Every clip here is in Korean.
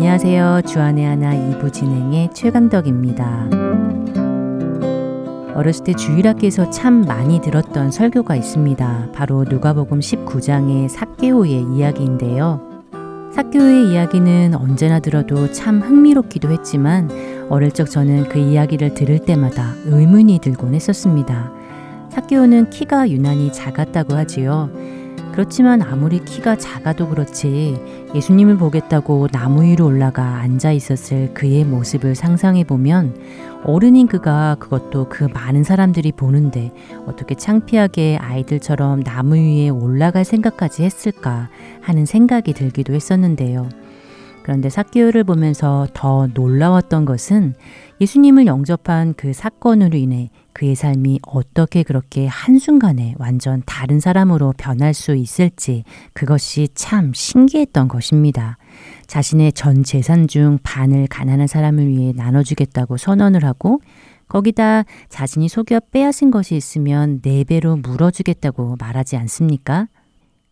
안녕하세요. 주안의 하나 2부 진행의 최강덕입니다. 어렸을 때 주일학교에서 참 많이 들었던 설교가 있습니다. 바로 누가복음 19장의 삭개오의 이야기인데요. 삭개오의 이야기는 언제나 들어도 참 흥미롭기도 했지만 어릴 적 저는 그 이야기를 들을 때마다 의문이 들곤 했었습니다. 삭개오는 키가 유난히 작았다고 하지요. 그렇지만 아무리 키가 작아도 그렇지 예수님을 보겠다고 나무 위로 올라가 앉아 있었을 그의 모습을 상상해 보면 어른인 그가 그것도 그 많은 사람들이 보는데 어떻게 창피하게 아이들처럼 나무 위에 올라갈 생각까지 했을까 하는 생각이 들기도 했었는데요. 그런데 사기오를 보면서 더 놀라웠던 것은 예수님을 영접한 그 사건으로 인해 그의 삶이 어떻게 그렇게 한순간에 완전 다른 사람으로 변할 수 있을지 그것이 참 신기했던 것입니다. 자신의 전 재산 중 반을 가난한 사람을 위해 나눠주겠다고 선언을 하고 거기다 자신이 속여 빼앗은 것이 있으면 네 배로 물어주겠다고 말하지 않습니까?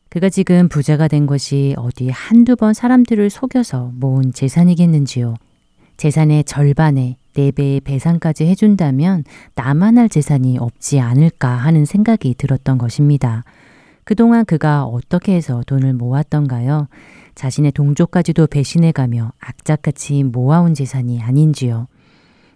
그가 지금 부자가 된 것이 어디 한두 번 사람들을 속여서 모은 재산이겠는지요. 재산의 절반에 네 배의 배상까지 해준다면 나만 할 재산이 없지 않을까 하는 생각이 들었던 것입니다. 그동안 그가 어떻게 해서 돈을 모았던가요? 자신의 동족까지도 배신해가며 악착같이 모아온 재산이 아닌지요.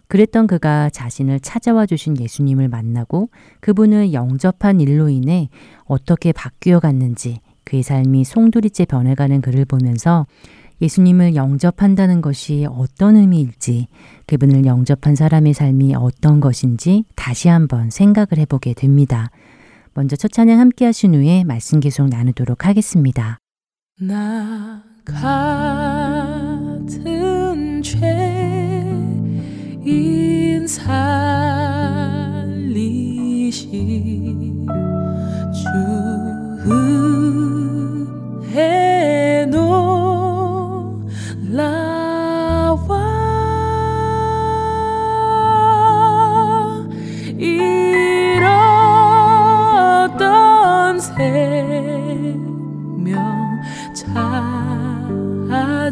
그랬던 그가 자신을 찾아와 주신 예수님을 만나고 그분을 영접한 일로 인해 어떻게 바뀌어 갔는지 그의 삶이 송두리째 변해가는 그를 보면서 예수님을 영접한다는 것이 어떤 의미일지 그분을 영접한 사람의 삶이 어떤 것인지 다시 한번 생각을 해보게 됩니다. 먼저 첫 찬양 함께 하신 후에 말씀 계속 나누도록 하겠습니다. 나 같은 죄인 살리시 주 은혜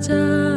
찾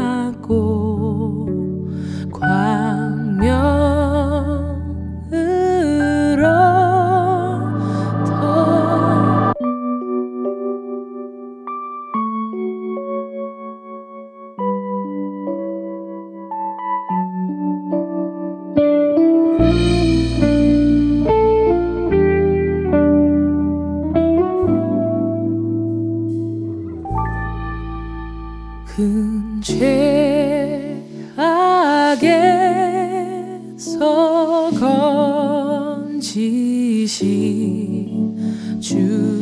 건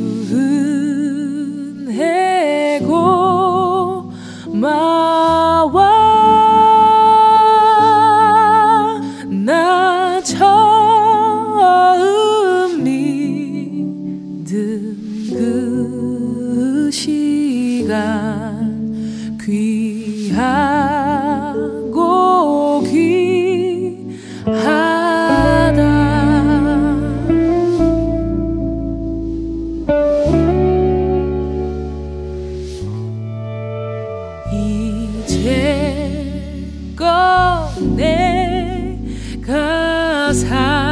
내가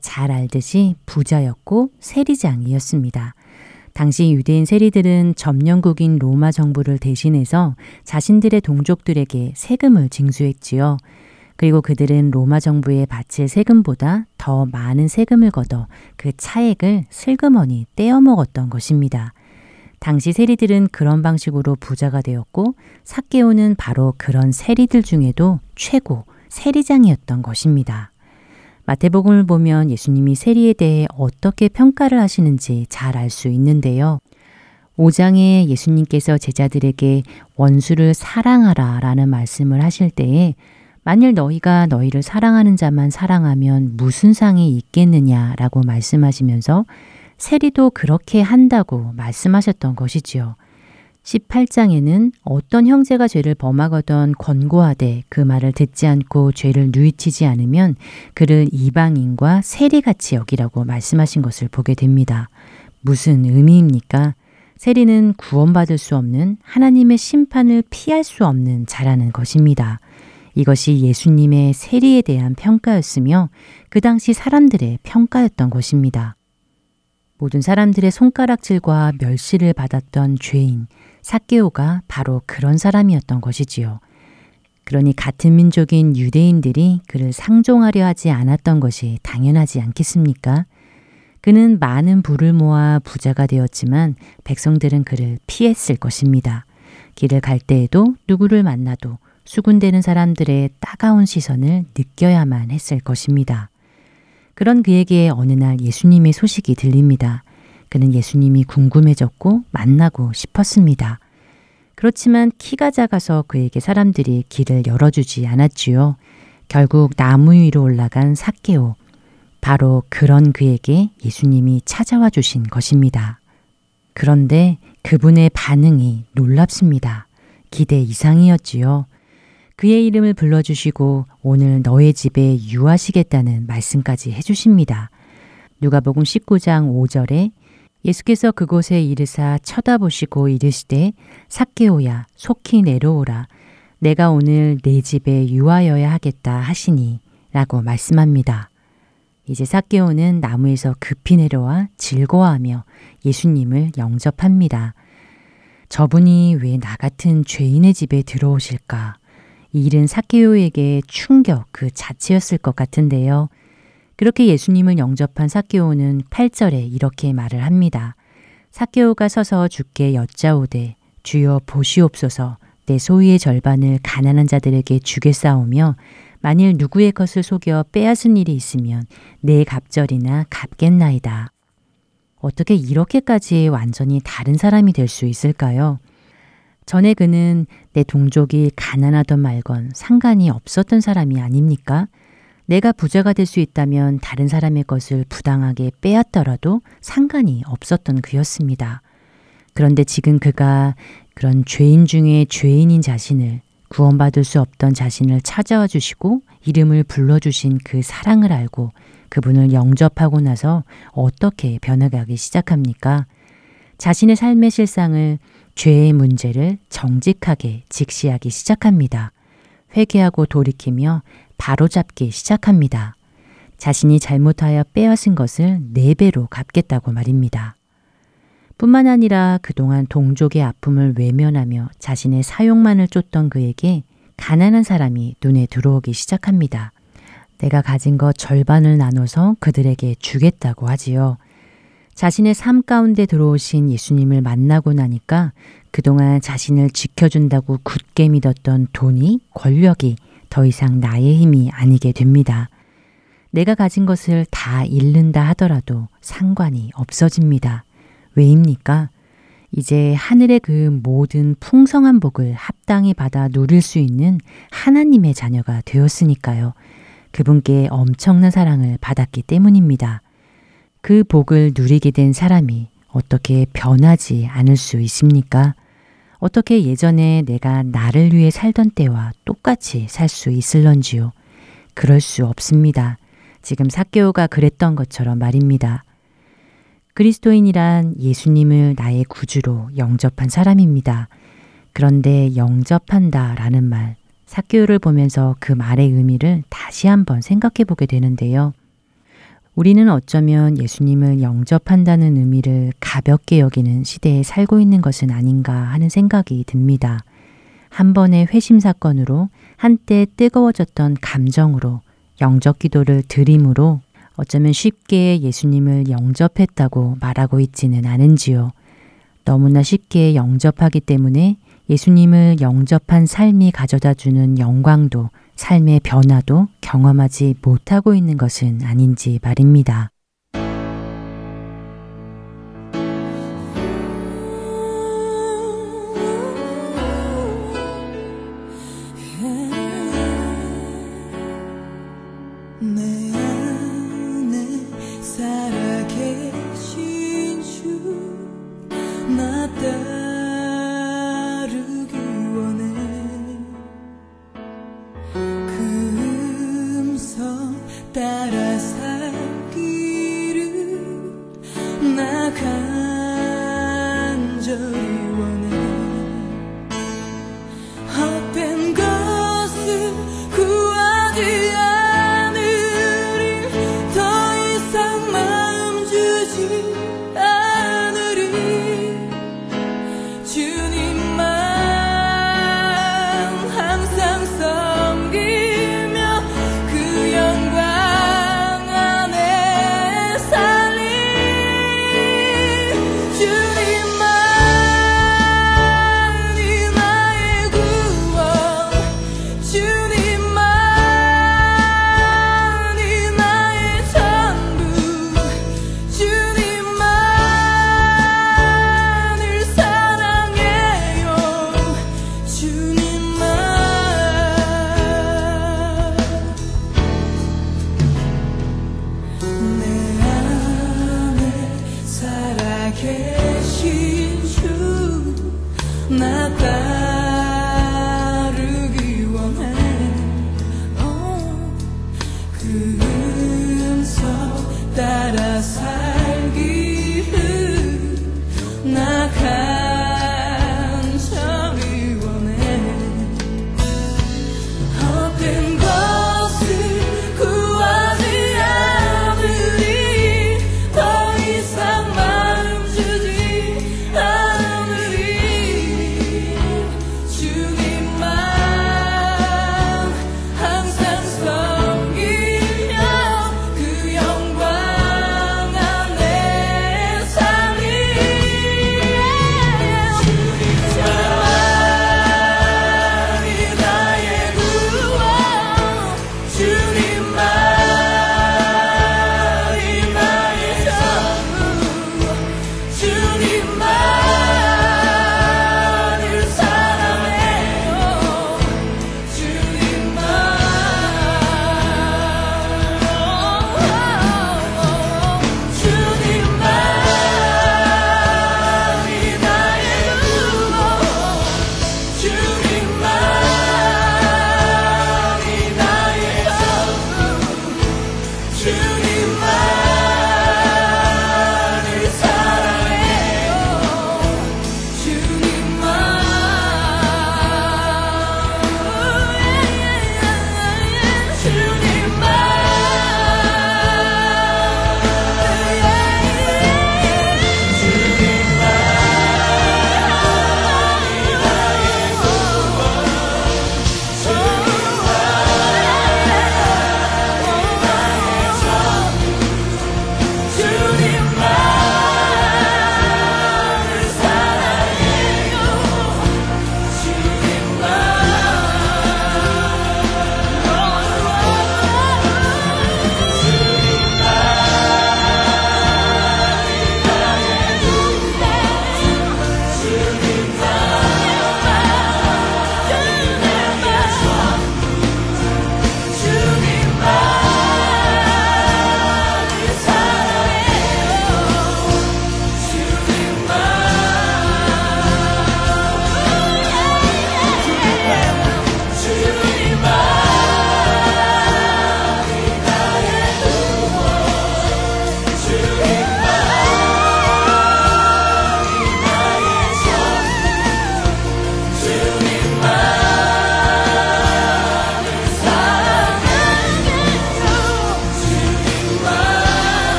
잘 알듯이 부자였고 세리장이었습니다. 당시 유대인 세리들은 점령국인 로마 정부를 대신해서 자신들의 동족들에게 세금을 징수했지요. 그리고 그들은 로마 정부에 바칠 세금보다 더 많은 세금을 걷어 그 차액을 슬그머니 떼어 먹었던 것입니다. 당시 세리들은 그런 방식으로 부자가 되었고 사케오는 바로 그런 세리들 중에도 최고 세리장이었던 것입니다. 마태복음을 보면 예수님이 세리에 대해 어떻게 평가를 하시는지 잘 알 수 있는데요. 5장에 예수님께서 제자들에게 원수를 사랑하라 라는 말씀을 하실 때에 만일 너희가 너희를 사랑하는 자만 사랑하면 무슨 상이 있겠느냐 라고 말씀하시면서 세리도 그렇게 한다고 말씀하셨던 것이지요. 18장에는 어떤 형제가 죄를 범하거든 권고하되 그 말을 듣지 않고 죄를 누이치지 않으면 그를 이방인과 세리같이 여기라고 말씀하신 것을 보게 됩니다. 무슨 의미입니까? 세리는 구원받을 수 없는 하나님의 심판을 피할 수 없는 자라는 것입니다. 이것이 예수님의 세리에 대한 평가였으며 그 당시 사람들의 평가였던 것입니다. 모든 사람들의 손가락질과 멸시를 받았던 죄인 사케오가 바로 그런 사람이었던 것이지요. 그러니 같은 민족인 유대인들이 그를 상종하려 하지 않았던 것이 당연하지 않겠습니까? 그는 많은 부를 모아 부자가 되었지만 백성들은 그를 피했을 것입니다. 길을 갈 때에도 누구를 만나도 수군대는 사람들의 따가운 시선을 느껴야만 했을 것입니다. 그런 그에게 어느 날 예수님의 소식이 들립니다. 그는 예수님이 궁금해졌고 만나고 싶었습니다. 그렇지만 키가 작아서 그에게 사람들이 길을 열어주지 않았지요. 결국 나무 위로 올라간 사케오. 바로 그런 그에게 예수님이 찾아와 주신 것입니다. 그런데 그분의 반응이 놀랍습니다. 기대 이상이었지요. 그의 이름을 불러주시고 오늘 너의 집에 유하시겠다는 말씀까지 해주십니다. 누가복음 19장 5절에 예수께서 그곳에 이르사 쳐다보시고 이르시되 삭개오야 속히 내려오라 내가 오늘 내 집에 유하여야 하겠다 하시니 라고 말씀합니다. 이제 삭개오는 나무에서 급히 내려와 즐거워하며 예수님을 영접합니다. 저분이 왜 나 같은 죄인의 집에 들어오실까? 이 일은 사케오에게 충격 그 자체였을 것 같은데요. 그렇게 예수님을 영접한 사케오는 8절에 이렇게 말을 합니다. 사케오가 서서 주께 여짜오되 주여 보시옵소서 내 소유의 절반을 가난한 자들에게 주겠사오며 만일 누구의 것을 속여 빼앗은 일이 있으면 내 갑절이나 갚겠나이다. 어떻게 이렇게까지 완전히 다른 사람이 될 수 있을까요? 전에 그는 내 동족이 가난하던 말건 상관이 없었던 사람이 아닙니까? 내가 부자가 될 수 있다면 다른 사람의 것을 부당하게 빼앗더라도 상관이 없었던 그였습니다. 그런데 지금 그가 그런 죄인 중에 죄인인 자신을 구원받을 수 없던 자신을 찾아와 주시고 이름을 불러주신 그 사랑을 알고 그분을 영접하고 나서 어떻게 변해가기 시작합니까? 자신의 삶의 실상을 죄의 문제를 정직하게 직시하기 시작합니다. 회개하고 돌이키며 바로잡기 시작합니다. 자신이 잘못하여 빼앗은 것을 네 배로 갚겠다고 말입니다. 뿐만 아니라 그동안 동족의 아픔을 외면하며 자신의 사용만을 쫓던 그에게 가난한 사람이 눈에 들어오기 시작합니다. 내가 가진 것 절반을 나눠서 그들에게 주겠다고 하지요. 자신의 삶 가운데 들어오신 예수님을 만나고 나니까 그동안 자신을 지켜준다고 굳게 믿었던 돈이, 권력이 더 이상 나의 힘이 아니게 됩니다. 내가 가진 것을 다 잃는다 하더라도 상관이 없어집니다. 왜입니까? 이제 하늘의 그 모든 풍성한 복을 합당히 받아 누릴 수 있는 하나님의 자녀가 되었으니까요. 그분께 엄청난 사랑을 받았기 때문입니다. 그 복을 누리게 된 사람이 어떻게 변하지 않을 수 있습니까? 어떻게 예전에 내가 나를 위해 살던 때와 똑같이 살 수 있을런지요? 그럴 수 없습니다. 지금 사케오가 그랬던 것처럼 말입니다. 그리스도인이란 예수님을 나의 구주로 영접한 사람입니다. 그런데 영접한다 라는 말, 사케오를 보면서 그 말의 의미를 다시 한번 생각해 보게 되는데요. 우리는 어쩌면 예수님을 영접한다는 의미를 가볍게 여기는 시대에 살고 있는 것은 아닌가 하는 생각이 듭니다. 한 번의 회심 사건으로 한때 뜨거워졌던 감정으로 영접 기도를 드림으로 어쩌면 쉽게 예수님을 영접했다고 말하고 있지는 않은지요. 너무나 쉽게 영접하기 때문에 예수님을 영접한 삶이 가져다 주는 영광도 삶의 변화도 경험하지 못하고 있는 것은 아닌지 말입니다.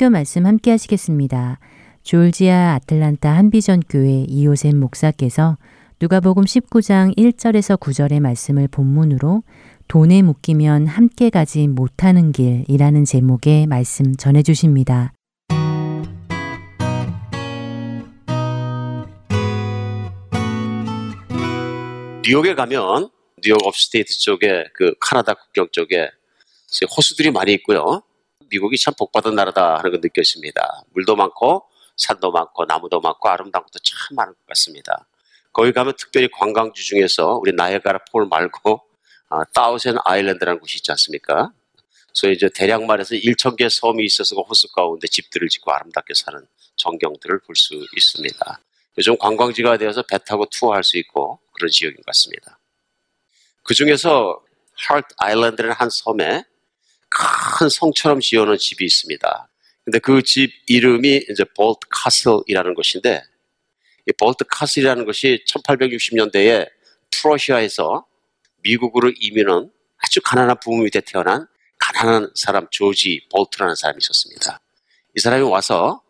설교 말씀 함께 하시겠습니다. 졸지아 아틀란타 한비전 교회 이호셉 목사께서 누가복음 19장 1절에서 9절의 말씀을 본문으로 돈에 묶이면 함께 가지 못하는 길이라는 제목의 말씀 전해 주십니다. 뉴욕에 가면 뉴욕 업스테이트 쪽에 그 카나다 국경 쪽에 호수들이 많이 있고요. 미국이 참 복받은 나라다 하는 걸 느꼈습니다. 물도 많고 산도 많고 나무도 많고 아름다운 것도 참 많은 것 같습니다. 거기 가면 특별히 관광지 중에서 우리 나이아가라 폴 말고 아, 타우센 아일랜드라는 곳이 있지 않습니까? 그래서 이제 대략 말해서 1천 개 섬이 있어서 그 호수 가운데 집들을 짓고 아름답게 사는 전경들을 볼 수 있습니다. 요즘 관광지가 되어서 배 타고 투어할 수 있고 그런 지역인 것 같습니다. 그 중에서 Heart Island라는 한 섬에 큰 성처럼 지어놓은 집이 있습니다. 근데 그 집 이름이 이제 Boldt Castle이라는 곳인데 이 Boldt Castle이라는 것이 1860년대에 프러시아에서 미국으로 이민한 아주 가난한 부모 밑에 태어난 가난한 사람 조지 볼트라는 사람이 있었습니다. 이 사람이 와서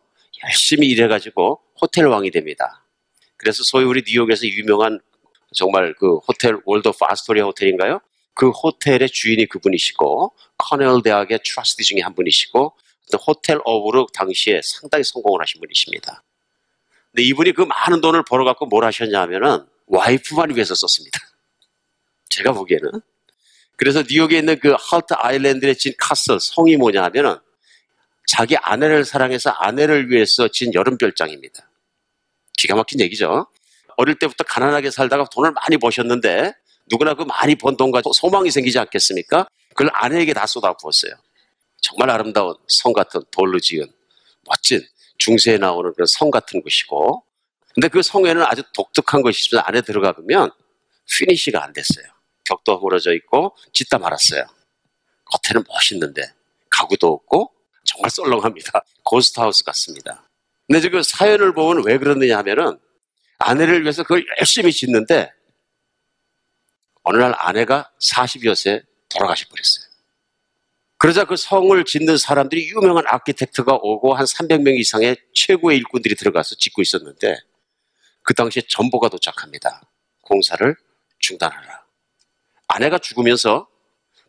열심히 일해가지고 호텔 왕이 됩니다. 그래서 소위 우리 뉴욕에서 유명한 정말 그 호텔 Waldorf Astoria 호텔인가요? 그 호텔의 주인이 그분이시고 Cornell 대학의 trustee 중에 한 분이시고 호텔업으로 당시에 상당히 성공을 하신 분이십니다. 근데 이분이 그 많은 돈을 벌어갖고 뭘 하셨냐면은 와이프만 위해서 썼습니다. 제가 보기에는. 그래서 뉴욕에 있는 그 Heart Island에 진 castle 성이 뭐냐 하면은 자기 아내를 사랑해서 아내를 위해서 진 여름별장입니다. 기가 막힌 얘기죠. 어릴 때부터 가난하게 살다가 돈을 많이 버셨는데 누구나 그 많이 번 돈과 소망이 생기지 않겠습니까? 그걸 아내에게 다 쏟아부었어요. 정말 아름다운 성 같은 돌로 지은 멋진 중세에 나오는 그런 성 같은 곳이고 근데 그 성에는 아주 독특한 것이 있어서 안에 들어가 보면 피니시가 안 됐어요. 벽도 허물어져 있고 짓다 말았어요. 겉에는 멋있는데 가구도 없고 정말 썰렁합니다. 고스트하우스 같습니다. 근데 지금 사연을 보면 왜 그러느냐 하면은 아내를 위해서 그걸 열심히 짓는데 어느 날 아내가 40여 세 돌아가시 버렸어요. 그러자 그 성을 짓는 사람들이 유명한 아키텍트가 오고 한 300명 이상의 최고의 일꾼들이 들어가서 짓고 있었는데 그 당시에 전보가 도착합니다. 공사를 중단하라. 아내가 죽으면서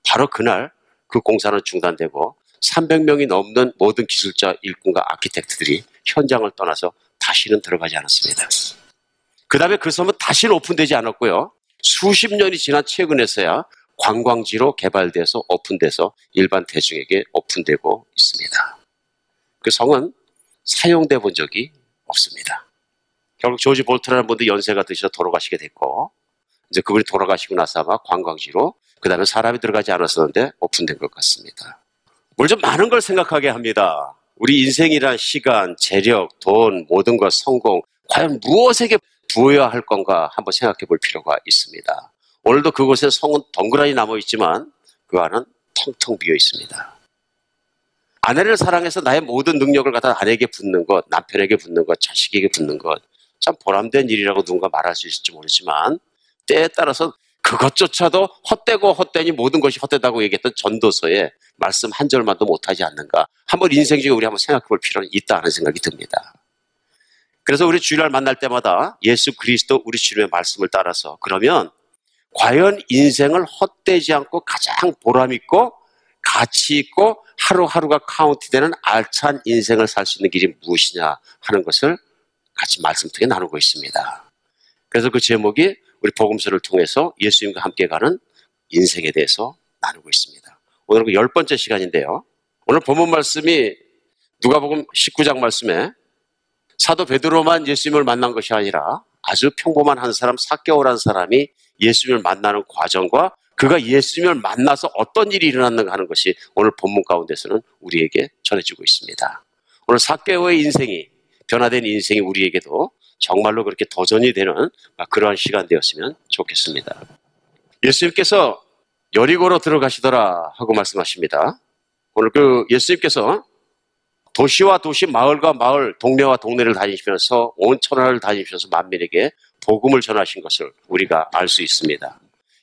바로 그날 그 공사는 중단되고 300명이 넘는 모든 기술자 일꾼과 아키텍트들이 현장을 떠나서 다시는 들어가지 않았습니다. 그 다음에 그 섬은 다시는 오픈되지 않았고요. 수십 년이 지난 최근에서야 관광지로 개발돼서 오픈돼서 일반 대중에게 오픈되고 있습니다. 그 성은 사용돼 본 적이 없습니다. 결국 조지 볼트라는 분도 연세가 드셔 돌아가시게 됐고 이제 그분이 돌아가시고 나서 아마 관광지로 그 다음에 사람이 들어가지 않았었는데 오픈된 것 같습니다. 뭘좀 많은 걸 생각하게 합니다. 우리 인생이란 시간, 재력, 돈, 모든 것, 성공, 과연 무엇에게 부어야 할 건가 한번 생각해 볼 필요가 있습니다. 오늘도 그곳에 성은 덩그라니 남아 있지만 그 안은 텅텅 비어 있습니다. 아내를 사랑해서 나의 모든 능력을 갖다 아내에게 붙는 것, 남편에게 붙는 것, 자식에게 붙는 것, 참 보람된 일이라고 누군가 말할 수 있을지 모르지만 때에 따라서 그것조차도 헛되고 헛되니 모든 것이 헛되다고 얘기했던 전도서에 말씀 한 절만도 못하지 않는가. 한번 인생 중에 우리 한번 생각해 볼 필요는 있다 하는 생각이 듭니다. 그래서 우리 주일날 만날 때마다 예수 그리스도 우리 주님의 말씀을 따라서 그러면 과연 인생을 헛되지 않고 가장 보람있고 가치 있고 하루하루가 카운트되는 알찬 인생을 살 수 있는 길이 무엇이냐 하는 것을 같이 말씀 통해 나누고 있습니다. 그래서 그 제목이 우리 복음서를 통해서 예수님과 함께 가는 인생에 대해서 나누고 있습니다. 오늘 그열 번째 시간인데요. 오늘 본문 말씀이 누가복음 19장 말씀에 사도 베드로만 예수님을 만난 것이 아니라 아주 평범한 한 사람 사개월한 사람이 예수님을 만나는 과정과 그가 예수님을 만나서 어떤 일이 일어났는가 하는 것이 오늘 본문 가운데서는 우리에게 전해지고 있습니다. 오늘 사개월의 인생이 변화된 인생이 우리에게도 정말로 그렇게 도전이 되는 그러한 시간 되었으면 좋겠습니다. 예수님께서 여리고로 들어가시더라 하고 말씀하십니다. 오늘 그 예수님께서 도시와 도시, 마을과 마을, 동네와 동네를 다니시면서 온 천하를 다니시면서 만민에게 복음을 전하신 것을 우리가 알 수 있습니다.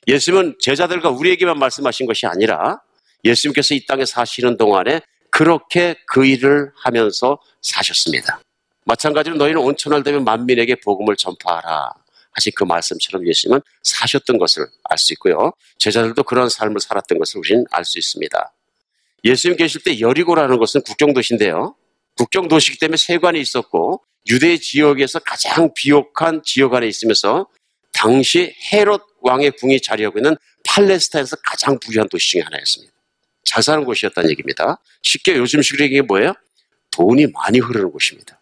예수님은 제자들과 우리에게만 말씀하신 것이 아니라 예수님께서 이 땅에 사시는 동안에 그렇게 그 일을 하면서 사셨습니다. 마찬가지로 너희는 온천할 되면 만민에게 복음을 전파하라 하신 그 말씀처럼 예수님은 사셨던 것을 알 수 있고요. 제자들도 그런 삶을 살았던 것을 우리는 알 수 있습니다. 예수님 계실 때 여리고라는 것은 국경도시인데요. 국경도시이기 때문에 세관이 있었고 유대 지역에서 가장 비옥한 지역 안에 있으면서 당시 헤롯 왕의 궁이 자리하고 있는 팔레스타인에서 가장 부유한 도시 중에 하나였습니다. 잘 사는 곳이었다는 얘기입니다. 쉽게 요즘식으로 얘기해 뭐예요? 돈이 많이 흐르는 곳입니다.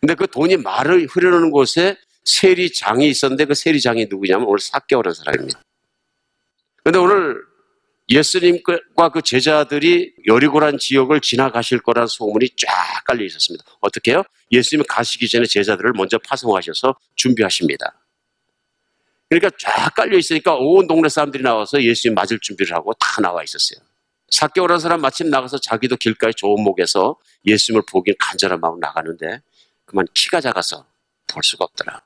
근데 그 돈이 말을 흐르는 곳에 세리장이 있었는데 그 세리장이 누구냐면 오늘 사개월한 사람입니다. 근데 오늘 예수님과 그 제자들이 여리고란 지역을 지나가실 거란 소문이 쫙 깔려 있었습니다. 어떻게 해요? 예수님이 가시기 전에 제자들을 먼저 파송하셔서 준비하십니다. 그러니까 쫙 깔려 있으니까 온 동네 사람들이 나와서 예수님 맞을 준비를 하고 다 나와 있었어요. 사개월한 사람 마침 나가서 자기도 길가에 좋은 목에서 예수님을 보길 간절한 마음 나가는데 그만 키가 작아서 볼 수가 없더라.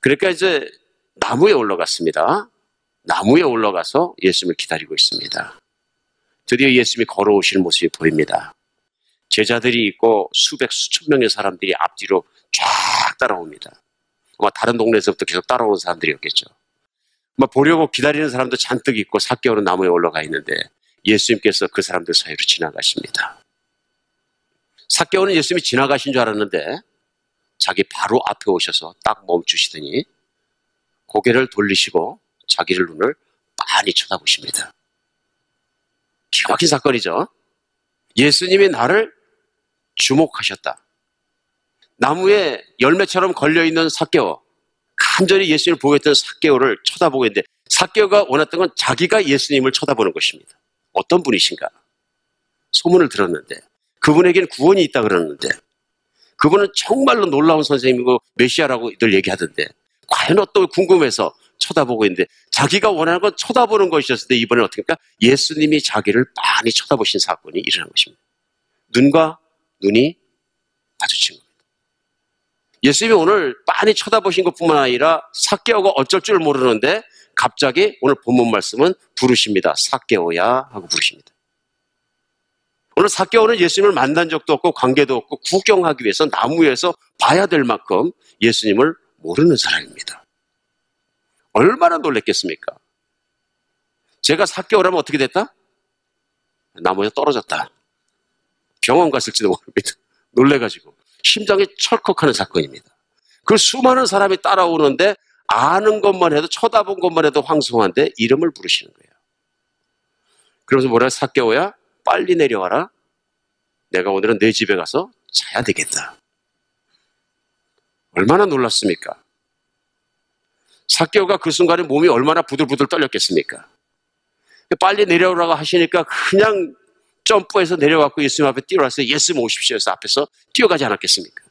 그러니까 이제 나무에 올라갔습니다. 나무에 올라가서 예수님을 기다리고 있습니다. 드디어 예수님이 걸어오시는 모습이 보입니다. 제자들이 있고 수백 수천 명의 사람들이 앞뒤로 쫙 따라옵니다. 아마 다른 동네에서부터 계속 따라오는 사람들이었겠죠. 막 보려고 기다리는 사람도 잔뜩 있고 사개월은 나무에 올라가 있는데 예수님께서 그 사람들 사이로 지나가십니다. 사개월은 예수님이 지나가신 줄 알았는데 자기 바로 앞에 오셔서 딱 멈추시더니 고개를 돌리시고 자기를 눈을 많이 쳐다보십니다. 기가 막힌 사건이죠. 예수님이 나를 주목하셨다. 나무에 열매처럼 걸려있는 사개오, 간절히 예수님을 보고 있던 사개오를 쳐다보고 있는데 사개오가 원했던 건 자기가 예수님을 쳐다보는 것입니다. 어떤 분이신가? 소문을 들었는데 그분에게는 구원이 있다 그러는데 그분은 정말로 놀라운 선생님이고 메시아라고 늘 얘기하던데 과연 어떤 궁금해서 쳐다보고 있는데 자기가 원하는 건 쳐다보는 것이었을 때 이번에 어떻게 할까? 예수님이 자기를 많이 쳐다보신 사건이 일어난 것입니다. 눈과 눈이 마주친 겁니다. 예수님이 오늘 빤히 쳐다보신 것뿐만 아니라 사개오가 어쩔 줄 모르는데 갑자기 오늘 본문 말씀은 부르십니다. 사개오야 하고 부르십니다. 오늘 사개오는 예수님을 만난 적도 없고 관계도 없고 구경하기 위해서 나무에서 봐야 될 만큼 예수님을 모르는 사람입니다. 얼마나 놀랬겠습니까? 제가 사개오라면 어떻게 됐다? 나무에 떨어졌다. 병원 갔을지도 모릅니다. 놀래가지고. 심장이 철컥하는 사건입니다. 그 수많은 사람이 따라오는데 아는 것만 해도 쳐다본 것만 해도 황송한데 이름을 부르시는 거예요. 그러면서 뭐라 사개오야 빨리 내려와라. 내가 오늘은 내 집에 가서 자야 되겠다. 얼마나 놀랐습니까? 사개오가 그 순간에 몸이 얼마나 부들부들 떨렸겠습니까? 빨리 내려오라고 하시니까 그냥 점프해서 내려갖고 예수님 앞에 뛰어왔어요. 예수님 오십시오 해서 앞에서 뛰어가지 않았겠습니까?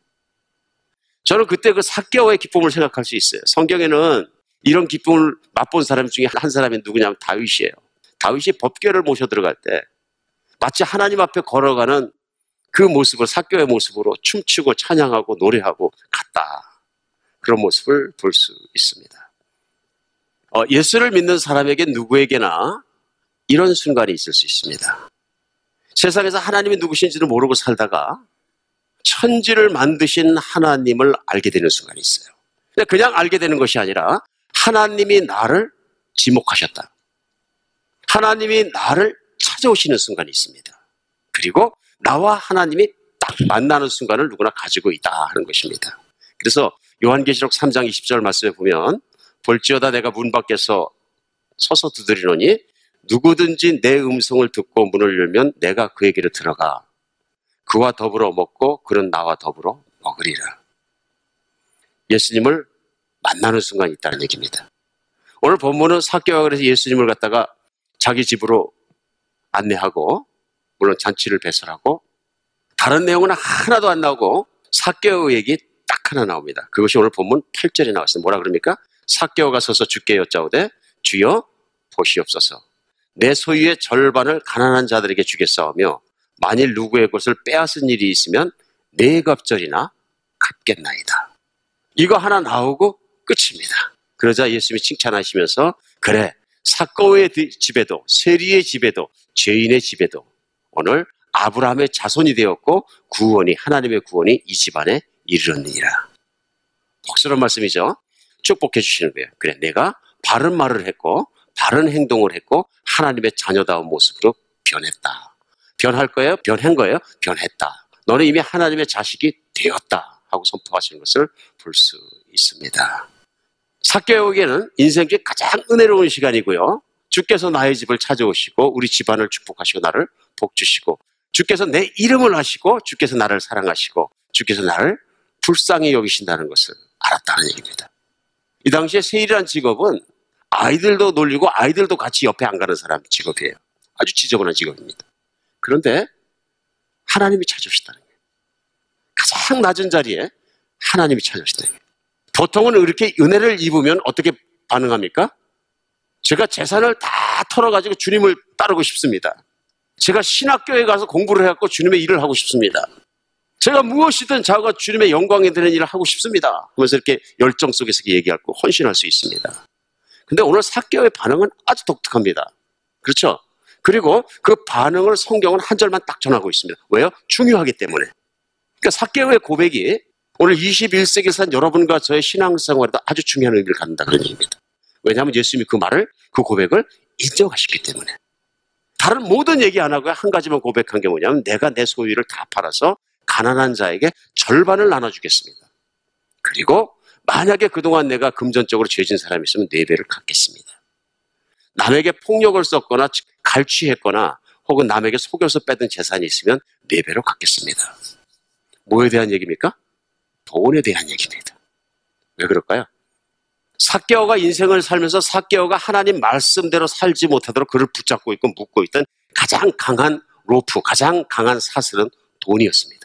저는 그때 그 사개오의 기쁨을 생각할 수 있어요. 성경에는 이런 기쁨을 맛본 사람 중에 한 사람이 누구냐면 다윗이에요. 다윗이 법궤를 모셔 들어갈 때 마치 하나님 앞에 걸어가는 그 모습을 사교의 모습으로 춤추고 찬양하고 노래하고 갔다. 그런 모습을 볼 수 있습니다. 어, 예수를 믿는 사람에게 누구에게나 이런 순간이 있을 수 있습니다. 세상에서 하나님이 누구신지를 모르고 살다가 천지를 만드신 하나님을 알게 되는 순간이 있어요. 그냥 알게 되는 것이 아니라 하나님이 나를 지목하셨다. 하나님이 나를 찾아오시는 순간이 있습니다. 그리고 나와 하나님이 딱 만나는 순간을 누구나 가지고 있다 하는 것입니다. 그래서 요한계시록 3장 20절 말씀에 보면 볼지어다 내가 문 밖에서 서서 두드리노니 누구든지 내 음성을 듣고 문을 열면 내가 그에게로 들어가 그와 더불어 먹고 그는 나와 더불어 먹으리라. 예수님을 만나는 순간이 있다는 얘기입니다. 오늘 본문은 사개와 그래서 예수님을 갖다가 자기 집으로 안내하고 물론 잔치를 배설하고 다른 내용은 하나도 안 나오고 사개의 얘기 딱 하나 나옵니다. 그것이 오늘 본문 8절에 나왔습니다. 뭐라 그럽니까? 사개오가 서서 주께 여짜오되 주여 보시옵소서. 내 소유의 절반을 가난한 자들에게 주겠사오며 만일 누구의 것을 빼앗은 일이 있으면 네 갑절이나 갚겠나이다. 이거 하나 나오고 끝입니다. 그러자 예수님이 칭찬하시면서 그래 사거의 집에도 세리의 집에도 죄인의 집에도 오늘 아브라함의 자손이 되었고 구원이 하나님의 구원이 이 집안에 이르렀느니라. 복스러운 말씀이죠. 축복해 주시는 거예요. 그래 내가 바른 말을 했고 바른 행동을 했고 하나님의 자녀다운 모습으로 변했다. 변할 거예요? 변한 거예요? 변했다. 너는 이미 하나님의 자식이 되었다. 하고 선포하시는 것을 볼 수 있습니다. 사개오에게는 인생 중 가장 은혜로운 시간이고요. 주께서 나의 집을 찾아오시고 우리 집안을 축복하시고 나를 복주시고 주께서 내 이름을 하시고 주께서 나를 사랑하시고 주께서 나를 불쌍히 여기신다는 것을 알았다는 얘기입니다. 이 당시에 세일이라는 직업은 아이들도 놀리고 아이들도 같이 옆에 안 가는 사람 직업이에요. 아주 지저분한 직업입니다. 그런데 하나님이 찾으셨다는 거예요. 가장 낮은 자리에 하나님이 찾으셨다는 거예요. 보통은 이렇게 은혜를 입으면 어떻게 반응합니까? 제가 재산을 다 털어가지고 주님을 따르고 싶습니다. 제가 신학교에 가서 공부를 해갖고 주님의 일을 하고 싶습니다. 제가 무엇이든 자가 주님의 영광에 되는 일을 하고 싶습니다. 그러면서 이렇게 열정 속에서 얘기하고 헌신할 수 있습니다. 근데 오늘 사교의 반응은 아주 독특합니다. 그렇죠? 그리고 그 반응을 성경은 한 절만 딱 전하고 있습니다. 왜요? 중요하기 때문에. 그러니까 사개의 고백이 오늘 21세기에 산 여러분과 저의 신앙생활에도 아주 중요한 의미를 갖는다 그런 얘기입니다. 왜냐하면 예수님이 그 말을, 그 고백을 인정하셨기 때문에. 다른 모든 얘기 안 하고 한 가지만 고백한 게 뭐냐면 내가 내 소유를 다 팔아서 가난한 자에게 절반을 나눠주겠습니다. 그리고 만약에 그동안 내가 금전적으로 죄진 사람이 있으면 네 배를 갚겠습니다. 남에게 폭력을 썼거나 갈취했거나 혹은 남에게 속여서 뺏은 재산이 있으면 네 배로 갚겠습니다. 뭐에 대한 얘기입니까? 돈에 대한 얘기입니다. 왜 그럴까요? 사개오가 인생을 살면서 사개오가 하나님 말씀대로 살지 못하도록 그를 붙잡고 있고 묶고 있던 가장 강한 로프, 가장 강한 사슬은 돈이었습니다.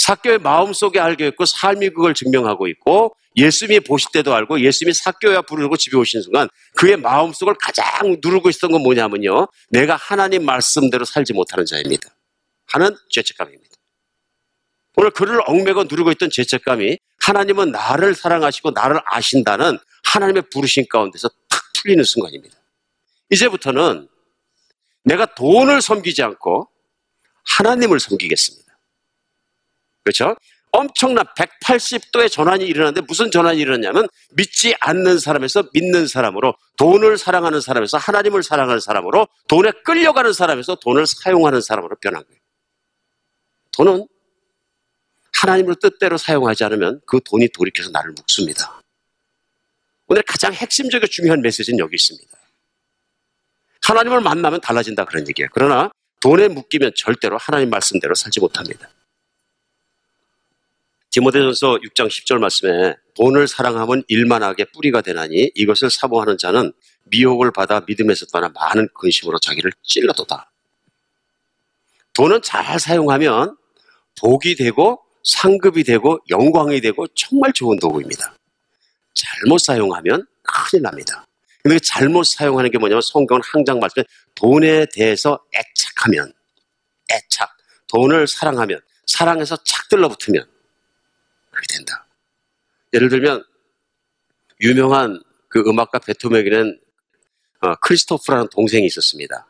사개오의 마음속에 알게 있고 삶이 그걸 증명하고 있고 예수님이 보실 때도 알고 예수님이 사교야 부르고 집에 오신 순간 그의 마음속을 가장 누르고 있었던 건 뭐냐면요. 내가 하나님 말씀대로 살지 못하는 자입니다. 하는 죄책감입니다. 오늘 그를 얽매고 누르고 있던 죄책감이 하나님은 나를 사랑하시고 나를 아신다는 하나님의 부르신 가운데서 탁 풀리는 순간입니다. 이제부터는 내가 돈을 섬기지 않고 하나님을 섬기겠습니다. 그렇죠? 엄청난 180도의 전환이 일어났는데 무슨 전환이 일어났냐면 믿지 않는 사람에서 믿는 사람으로 돈을 사랑하는 사람에서 하나님을 사랑하는 사람으로 돈에 끌려가는 사람에서 돈을 사용하는 사람으로 변한 거예요. 돈은 하나님을 뜻대로 사용하지 않으면 그 돈이 돌이켜서 나를 묶습니다. 오늘 가장 핵심적이고 중요한 메시지는 여기 있습니다. 하나님을 만나면 달라진다 그런 얘기예요. 그러나 돈에 묶이면 절대로 하나님 말씀대로 살지 못합니다. 디모데전서 6장 10절 말씀에 돈을 사랑하면 일만하게 뿌리가 되나니 이것을 사모하는 자는 미혹을 받아 믿음에서 떠나 많은 근심으로 자기를 찔러도다. 돈은 잘 사용하면 복이 되고 상급이 되고 영광이 되고 정말 좋은 도구입니다. 잘못 사용하면 큰일 납니다. 근데 그 잘못 사용하는 게 뭐냐면 성경은 항상 말씀에 돈에 대해서 애착하면 애착, 돈을 사랑하면 사랑해서 착 들러붙으면 그렇게 된다. 예를 들면 유명한 그 음악가 베토벤에게는 어, 크리스토프라는 동생이 있었습니다.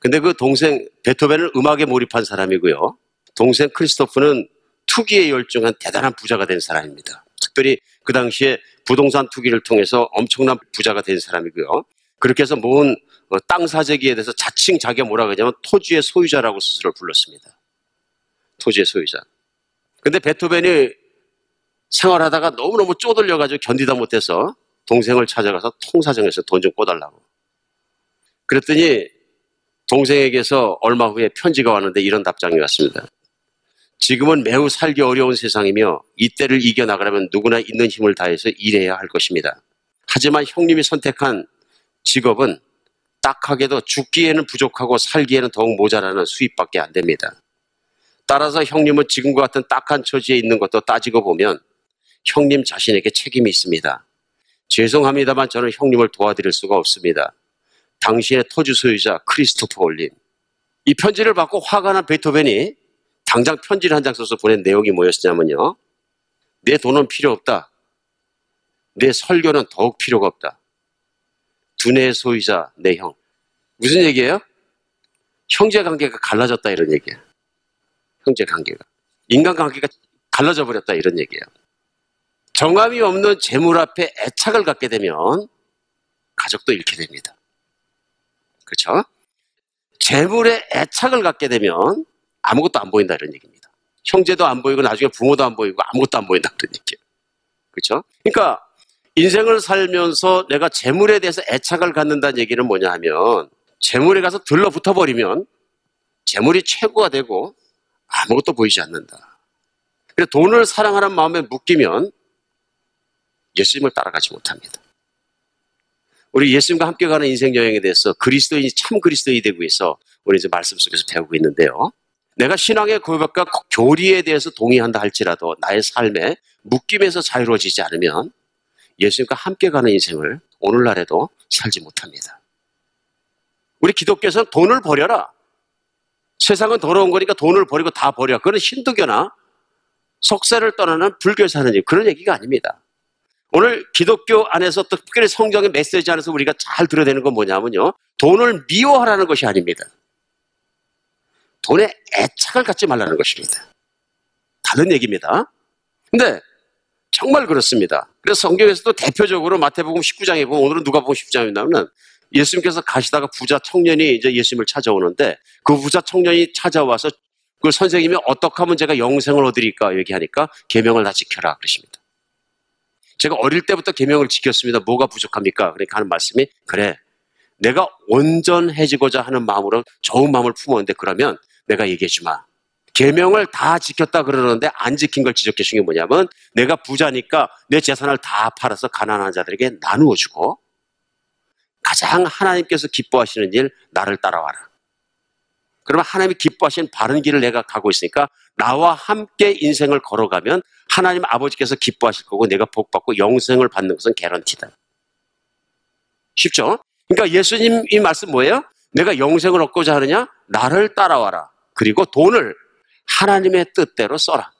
근데 그 동생 베토벤은 음악에 몰입한 사람이고요. 동생 크리스토프는 투기에 열중한 대단한 부자가 된 사람입니다. 특별히 그 당시에 부동산 투기를 통해서 엄청난 부자가 된 사람이고요. 그렇게 해서 모은 어, 땅 사재기에 대해서 자칭 자기가 뭐라고 하냐면 토지의 소유자라고 스스로 불렀습니다. 토지의 소유자. 근데 베토벤이 생활하다가 너무너무 쪼들려가지고 견디다 못해서 동생을 찾아가서 통사정에서 돈 좀 꿔달라고. 그랬더니 동생에게서 얼마 후에 편지가 왔는데 이런 답장이 왔습니다. 지금은 매우 살기 어려운 세상이며 이때를 이겨나가려면 누구나 있는 힘을 다해서 일해야 할 것입니다. 하지만 형님이 선택한 직업은 딱하게도 죽기에는 부족하고 살기에는 더욱 모자라는 수입밖에 안 됩니다. 따라서 형님은 지금과 같은 딱한 처지에 있는 것도 따지고 보면 형님 자신에게 책임이 있습니다. 죄송합니다만 저는 형님을 도와드릴 수가 없습니다. 당신의 토지 소유자 크리스토퍼 올림. 이 편지를 받고 화가 난 베토벤이 당장 편지를 한 장 써서 보낸 내용이 뭐였냐면요. 내 돈은 필요 없다. 내 설교는 더욱 필요가 없다. 두뇌 소유자 내 형. 무슨 얘기예요? 형제 관계가 갈라졌다 이런 얘기야. 형제 관계가. 인간 관계가 갈라져 버렸다 이런 얘기예요. 정함이 없는 재물 앞에 애착을 갖게 되면 가족도 잃게 됩니다. 그렇죠? 재물에 애착을 갖게 되면 아무것도 안 보인다 이런 얘기입니다. 형제도 안 보이고 나중에 부모도 안 보이고 아무것도 안 보인다 그런 얘기예요. 그렇죠? 그러니까 인생을 살면서 내가 재물에 대해서 애착을 갖는다는 얘기는 뭐냐 하면 재물에 가서 들러붙어 버리면 재물이 최고가 되고 아무것도 보이지 않는다. 그래서 돈을 사랑하는 마음에 묶이면 예수님을 따라가지 못합니다. 우리 예수님과 함께 가는 인생 여행에 대해서 그리스도인이 참 그리스도인이 되고 있어 우리 이제 말씀 속에서 배우고 있는데요. 내가 신앙의 고백과 교리에 대해서 동의한다 할지라도 나의 삶에 묶임에서 자유로워지지 않으면 예수님과 함께 가는 인생을 오늘날에도 살지 못합니다. 우리 기독교에서는 돈을 버려라. 세상은 더러운 거니까 돈을 버리고 다 버려. 그건 힌두교나 속세를 떠나는 불교에서 하는 얘기, 그런 얘기가 아닙니다. 오늘 기독교 안에서 특별히 성경의 메시지 안에서 우리가 잘 들어야 되는 건 뭐냐면요. 돈을 미워하라는 것이 아닙니다. 돈에 애착을 갖지 말라는 것입니다. 다른 얘기입니다. 근데 정말 그렇습니다. 그래서 성경에서도 대표적으로 마태복음 19장에 보면 오늘은 누가 보면 10장에 나오면 예수님께서 가시다가 부자 청년이 이제 예수님을 찾아오는데 그 부자 청년이 찾아와서 그 선생님이 어떻게 하면 제가 영생을 얻으리까 얘기하니까 계명을 다 지켜라 그러십니다. 제가 어릴 때부터 계명을 지켰습니다. 뭐가 부족합니까? 그러니까 하는 말씀이 그래. 내가 온전해지고자 하는 마음으로 좋은 마음을 품었는데 그러면 내가 얘기해 주마. 계명을 다 지켰다 그러는데 안 지킨 걸 지적해 준 게 뭐냐면 내가 부자니까 내 재산을 다 팔아서 가난한 자들에게 나누어 주고 가장 하나님께서 기뻐하시는 일 나를 따라와라. 그러면 하나님이 기뻐하시는 바른 길을 내가 가고 있으니까 나와 함께 인생을 걸어가면 하나님 아버지께서 기뻐하실 거고 내가 복받고 영생을 받는 것은 개런티다. 쉽죠? 그러니까 예수님 이 말씀 뭐예요? 내가 영생을 얻고자 하느냐? 나를 따라와라. 그리고 돈을 하나님의 뜻대로 써라.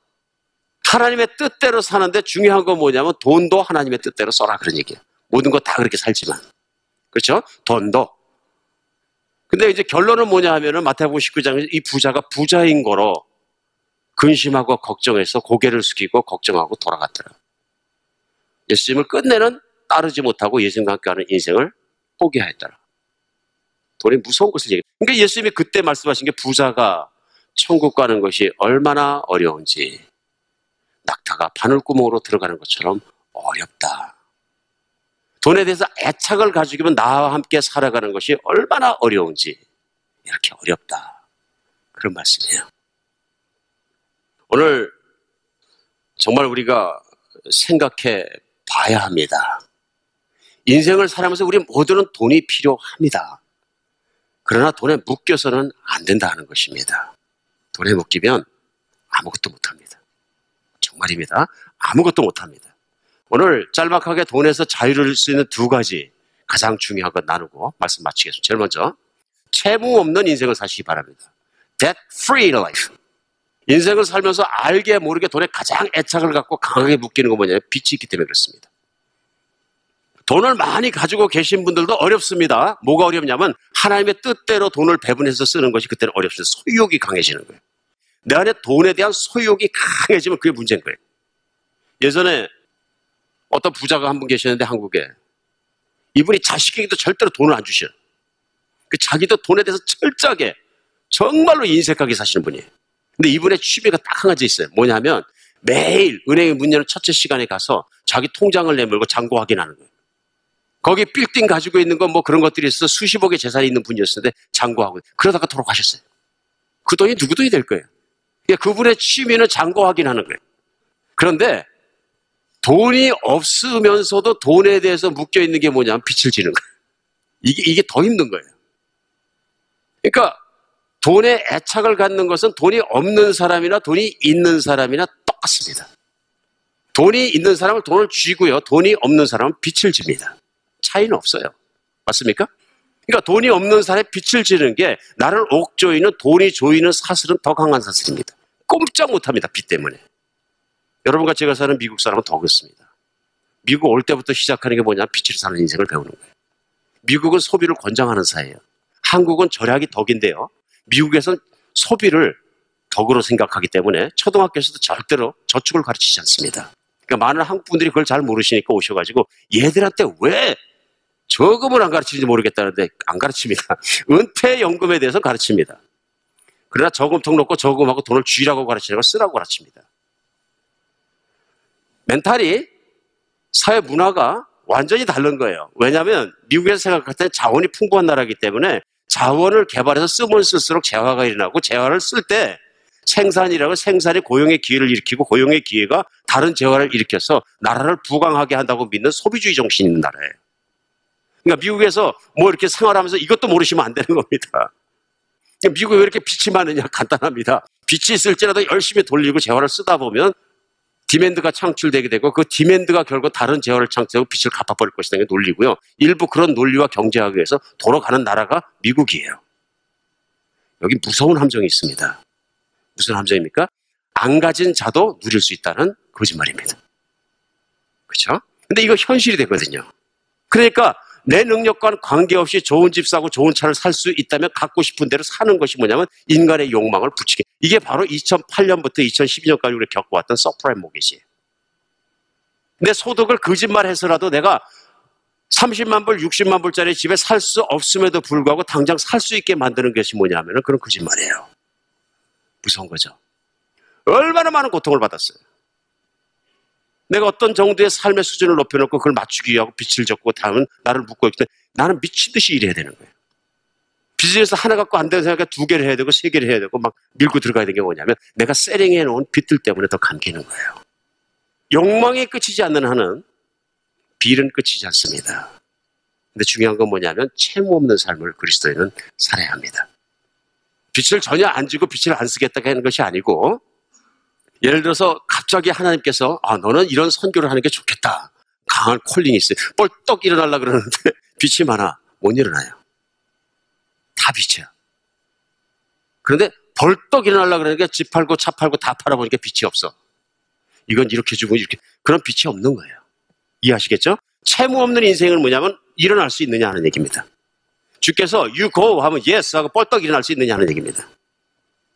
하나님의 뜻대로 사는데 중요한 건 뭐냐면 돈도 하나님의 뜻대로 써라 그런 얘기예요. 모든 거 다 그렇게 살지만. 그렇죠? 돈도. 근데 이제 결론은 뭐냐 하면은 마태복음 19장에 이 부자가 부자인 거로 근심하고 걱정해서 고개를 숙이고 걱정하고 돌아갔더라. 예수님을 끝내는 따르지 못하고 예수님과 함께하는 인생을 포기하였더라. 돈이 무서운 것을 얘기해. 그러니까 예수님이 그때 말씀하신 게 부자가 천국 가는 것이 얼마나 어려운지 낙타가 바늘구멍으로 들어가는 것처럼 어렵다. 돈에 대해서 애착을 가지고면 나와 함께 살아가는 것이 얼마나 어려운지 이렇게 어렵다. 그런 말씀이에요. 오늘 정말 우리가 생각해 봐야 합니다. 인생을 살아가면서 우리 모두는 돈이 필요합니다. 그러나 돈에 묶여서는 안 된다는 것입니다. 돈에 묶이면 아무것도 못합니다. 정말입니다. 아무것도 못합니다. 오늘 짤막하게 돈에서 자유를 수 있는 두 가지 가장 중요한 것 나누고 말씀 마치겠습니다. 제일 먼저 채무 없는 인생을 사시기 바랍니다. Debt free life. 인생을 살면서 알게 모르게 돈에 가장 애착을 갖고 강하게 묶이는 건 뭐냐면 빚이 있기 때문에 그렇습니다. 돈을 많이 가지고 계신 분들도 어렵습니다. 뭐가 어렵냐면 하나님의 뜻대로 돈을 배분해서 쓰는 것이 그때는 어렵습니다. 소유욕이 강해지는 거예요. 내 안에 돈에 대한 소유욕이 강해지면 그게 문제인 거예요. 예전에 어떤 부자가 한 분 계셨는데 한국에 이분이 자식에게도 절대로 돈을 안 주셔. 그 자기도 돈에 대해서 철저하게 정말로 인색하게 사시는 분이에요. 근데 이분의 취미가 딱 한 가지 있어요. 뭐냐면 매일 은행에 문 여는 첫째 시간에 가서 자기 통장을 내밀고 잔고 확인하는 거예요. 거기 빌딩 가지고 있는 건 뭐 그런 것들이 있어 수십억의 재산이 있는 분이었는데 잔고하고 그러다가 돌아가셨어요. 그 돈이 누구 돈이 될 거예요. 그러니까 그분의 취미는 잔고 확인하는 거예요. 그런데 돈이 없으면서도 돈에 대해서 묶여 있는 게 뭐냐면 빛을 지는 거예요. 이게 이게 더 힘든 거예요. 그러니까 돈에 애착을 갖는 것은 돈이 없는 사람이나 돈이 있는 사람이나 똑같습니다. 돈이 있는 사람은 돈을 쥐고요. 돈이 없는 사람은 빛을 집니다. 차이는 없어요. 맞습니까? 그러니까 돈이 없는 사람의 빛을 지는 게 나를 옥조이는 돈이 조이는 사슬은 더 강한 사슬입니다. 꼼짝 못합니다. 빛 때문에. 여러분과 제가 사는 미국 사람은 더 그렇습니다. 미국 올 때부터 시작하는 게 뭐냐? 빛을 사는 인생을 배우는 거예요. 미국은 소비를 권장하는 사회예요. 한국은 절약이 덕인데요. 미국에선 소비를 덕으로 생각하기 때문에 초등학교에서도 절대로 저축을 가르치지 않습니다. 그러니까 많은 한국 분들이 그걸 잘 모르시니까 오셔가지고 얘들한테 왜 저금을 안 가르치는지 모르겠다는데 안 가르칩니다. 은퇴연금에 대해서 가르칩니다. 그러나 저금통 넣고 저금하고 돈을 쥐라고 가르치는 걸 쓰라고 가르칩니다. 멘탈이 사회 문화가 완전히 다른 거예요. 왜냐하면 미국에서 생각할 때 자원이 풍부한 나라이기 때문에 자원을 개발해서 쓰면 쓸수록 재화가 일어나고 재화를 쓸 때 생산이라고 생산이 고용의 기회를 일으키고 고용의 기회가 다른 재화를 일으켜서 나라를 부강하게 한다고 믿는 소비주의 정신이 있는 나라예요. 그러니까 미국에서 뭐 이렇게 생활하면서 이것도 모르시면 안 되는 겁니다. 미국에 왜 이렇게 빛이 많으냐? 간단합니다. 빛이 있을지라도 열심히 돌리고 재화를 쓰다 보면 디맨드가 창출되게 되고 그 디맨드가 결국 다른 재화를 창출하고 빛을 갚아버릴 것이라는 게 논리고요. 일부 그런 논리와 경제하기 위해서 돌아가는 나라가 미국이에요. 여기 무서운 함정이 있습니다. 무슨 함정입니까? 안 가진 자도 누릴 수 있다는 거짓말입니다. 그렇죠? 근데 이거 현실이 되거든요. 그러니까 내 능력과는 관계없이 좋은 집 사고 좋은 차를 살 수 있다면 갖고 싶은 대로 사는 것이 뭐냐면 인간의 욕망을 부추기. 이게 바로 2008년부터 2012년까지 우리가 겪어왔던 서브프라임 모기지. 내 소득을 거짓말해서라도 내가 30만 불, 60만 불짜리 집에 살 수 없음에도 불구하고 당장 살 수 있게 만드는 것이 뭐냐면 그런 거짓말이에요. 무서운 거죠. 얼마나 많은 고통을 받았어요. 내가 어떤 정도의 삶의 수준을 높여놓고 그걸 맞추기 위하고 빛을 줬고 다음은 나를 묶고 있기 때문에 나는 미친 듯이 일해야 되는 거예요. 비즈니스 하나 갖고 안 되는 생각에 두 개를 해야 되고 세 개를 해야 되고 막 밀고 들어가야 되는 게 뭐냐면 내가 세링해 놓은 빛들 때문에 더 감기는 거예요. 욕망이 끝이지 않는 한은 빌은 끝이지 않습니다. 근데 중요한 건 뭐냐면 채무 없는 삶을 그리스도인은 살아야 합니다. 빛을 전혀 안 주고 빛을 안 쓰겠다고 하는 것이 아니고 예를 들어서 갑자기 하나님께서 아 너는 이런 선교를 하는 게 좋겠다. 강한 콜링이 있어요. 뻘떡 일어나려 그러는데 빛이 많아. 못 일어나요. 다 빛이야. 그런데 벌떡 일어나려 그러니까 집 팔고 차 팔고 다 팔아보니까 빛이 없어. 이건 이렇게 주고 이렇게 그런 빛이 없는 거예요. 이해하시겠죠? 채무 없는 인생은 뭐냐면 일어날 수 있느냐 하는 얘기입니다. 주께서 you go 하면 yes 하고 뻘떡 일어날 수 있느냐 하는 얘기입니다.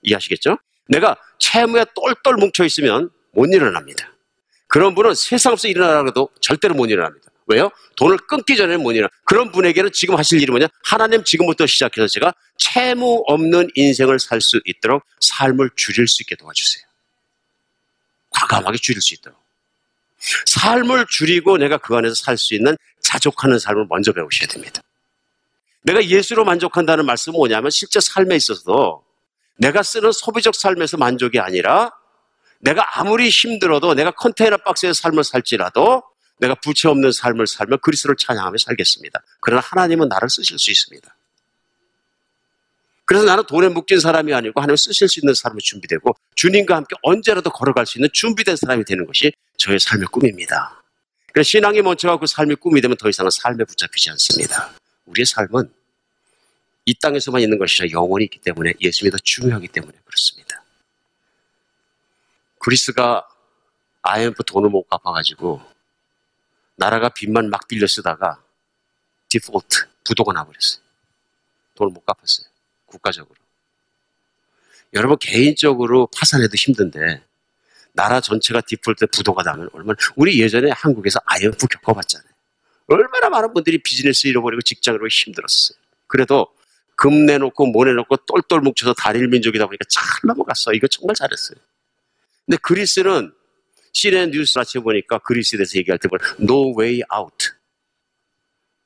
이해하시겠죠? 내가 채무에 똘똘 뭉쳐 있으면 못 일어납니다. 그런 분은 세상 없어 일어나라고 절대로 못 일어납니다. 왜요? 돈을 끊기 전에 못 일어나. 그런 분에게는 지금 하실 일이 뭐냐? 하나님 지금부터 시작해서 제가 채무 없는 인생을 살 수 있도록 삶을 줄일 수 있게 도와주세요. 과감하게 줄일 수 있도록. 삶을 줄이고 내가 그 안에서 살 수 있는 자족하는 삶을 먼저 배우셔야 됩니다. 내가 예수로 만족한다는 말씀은 뭐냐면 실제 삶에 있어서도 내가 쓰는 소비적 삶에서 만족이 아니라 내가 아무리 힘들어도 내가 컨테이너 박스의 삶을 살지라도 내가 부채 없는 삶을 살며 그리스도를 찬양하며 살겠습니다. 그러나 하나님은 나를 쓰실 수 있습니다. 그래서 나는 돈에 묶인 사람이 아니고 하나님 쓰실 수 있는 사람이 준비되고 주님과 함께 언제라도 걸어갈 수 있는 준비된 사람이 되는 것이 저의 삶의 꿈입니다. 그래서 신앙이 먼저가 그 삶의 꿈이 되면 더 이상은 삶에 붙잡히지 않습니다. 우리의 삶은 이 땅에서만 있는 것이 아니라 영원히 있기 때문에 예수님이 더 중요하기 때문에 그렇습니다. 그리스가 IMF 돈을 못 갚아가지고 나라가 빚만 막 빌려 쓰다가 디폴트, 부도가 나버렸어요. 돈을 못 갚았어요. 국가적으로. 여러분 개인적으로 파산해도 힘든데 나라 전체가 디폴트 부도가 나면 얼마나 우리 예전에 한국에서 IMF 겪어봤잖아요. 얼마나 많은 분들이 비즈니스 잃어버리고 직장으로 힘들었어요. 그래도 금 내놓고 뭐 내놓고 똘똘 뭉쳐서 다릴 민족이다 보니까 잘 넘어갔어. 이거 정말 잘했어요. 근데 그리스는 CNN 뉴스 아침에 보니까 그리스에 대해서 얘기할 때 보면 no way out.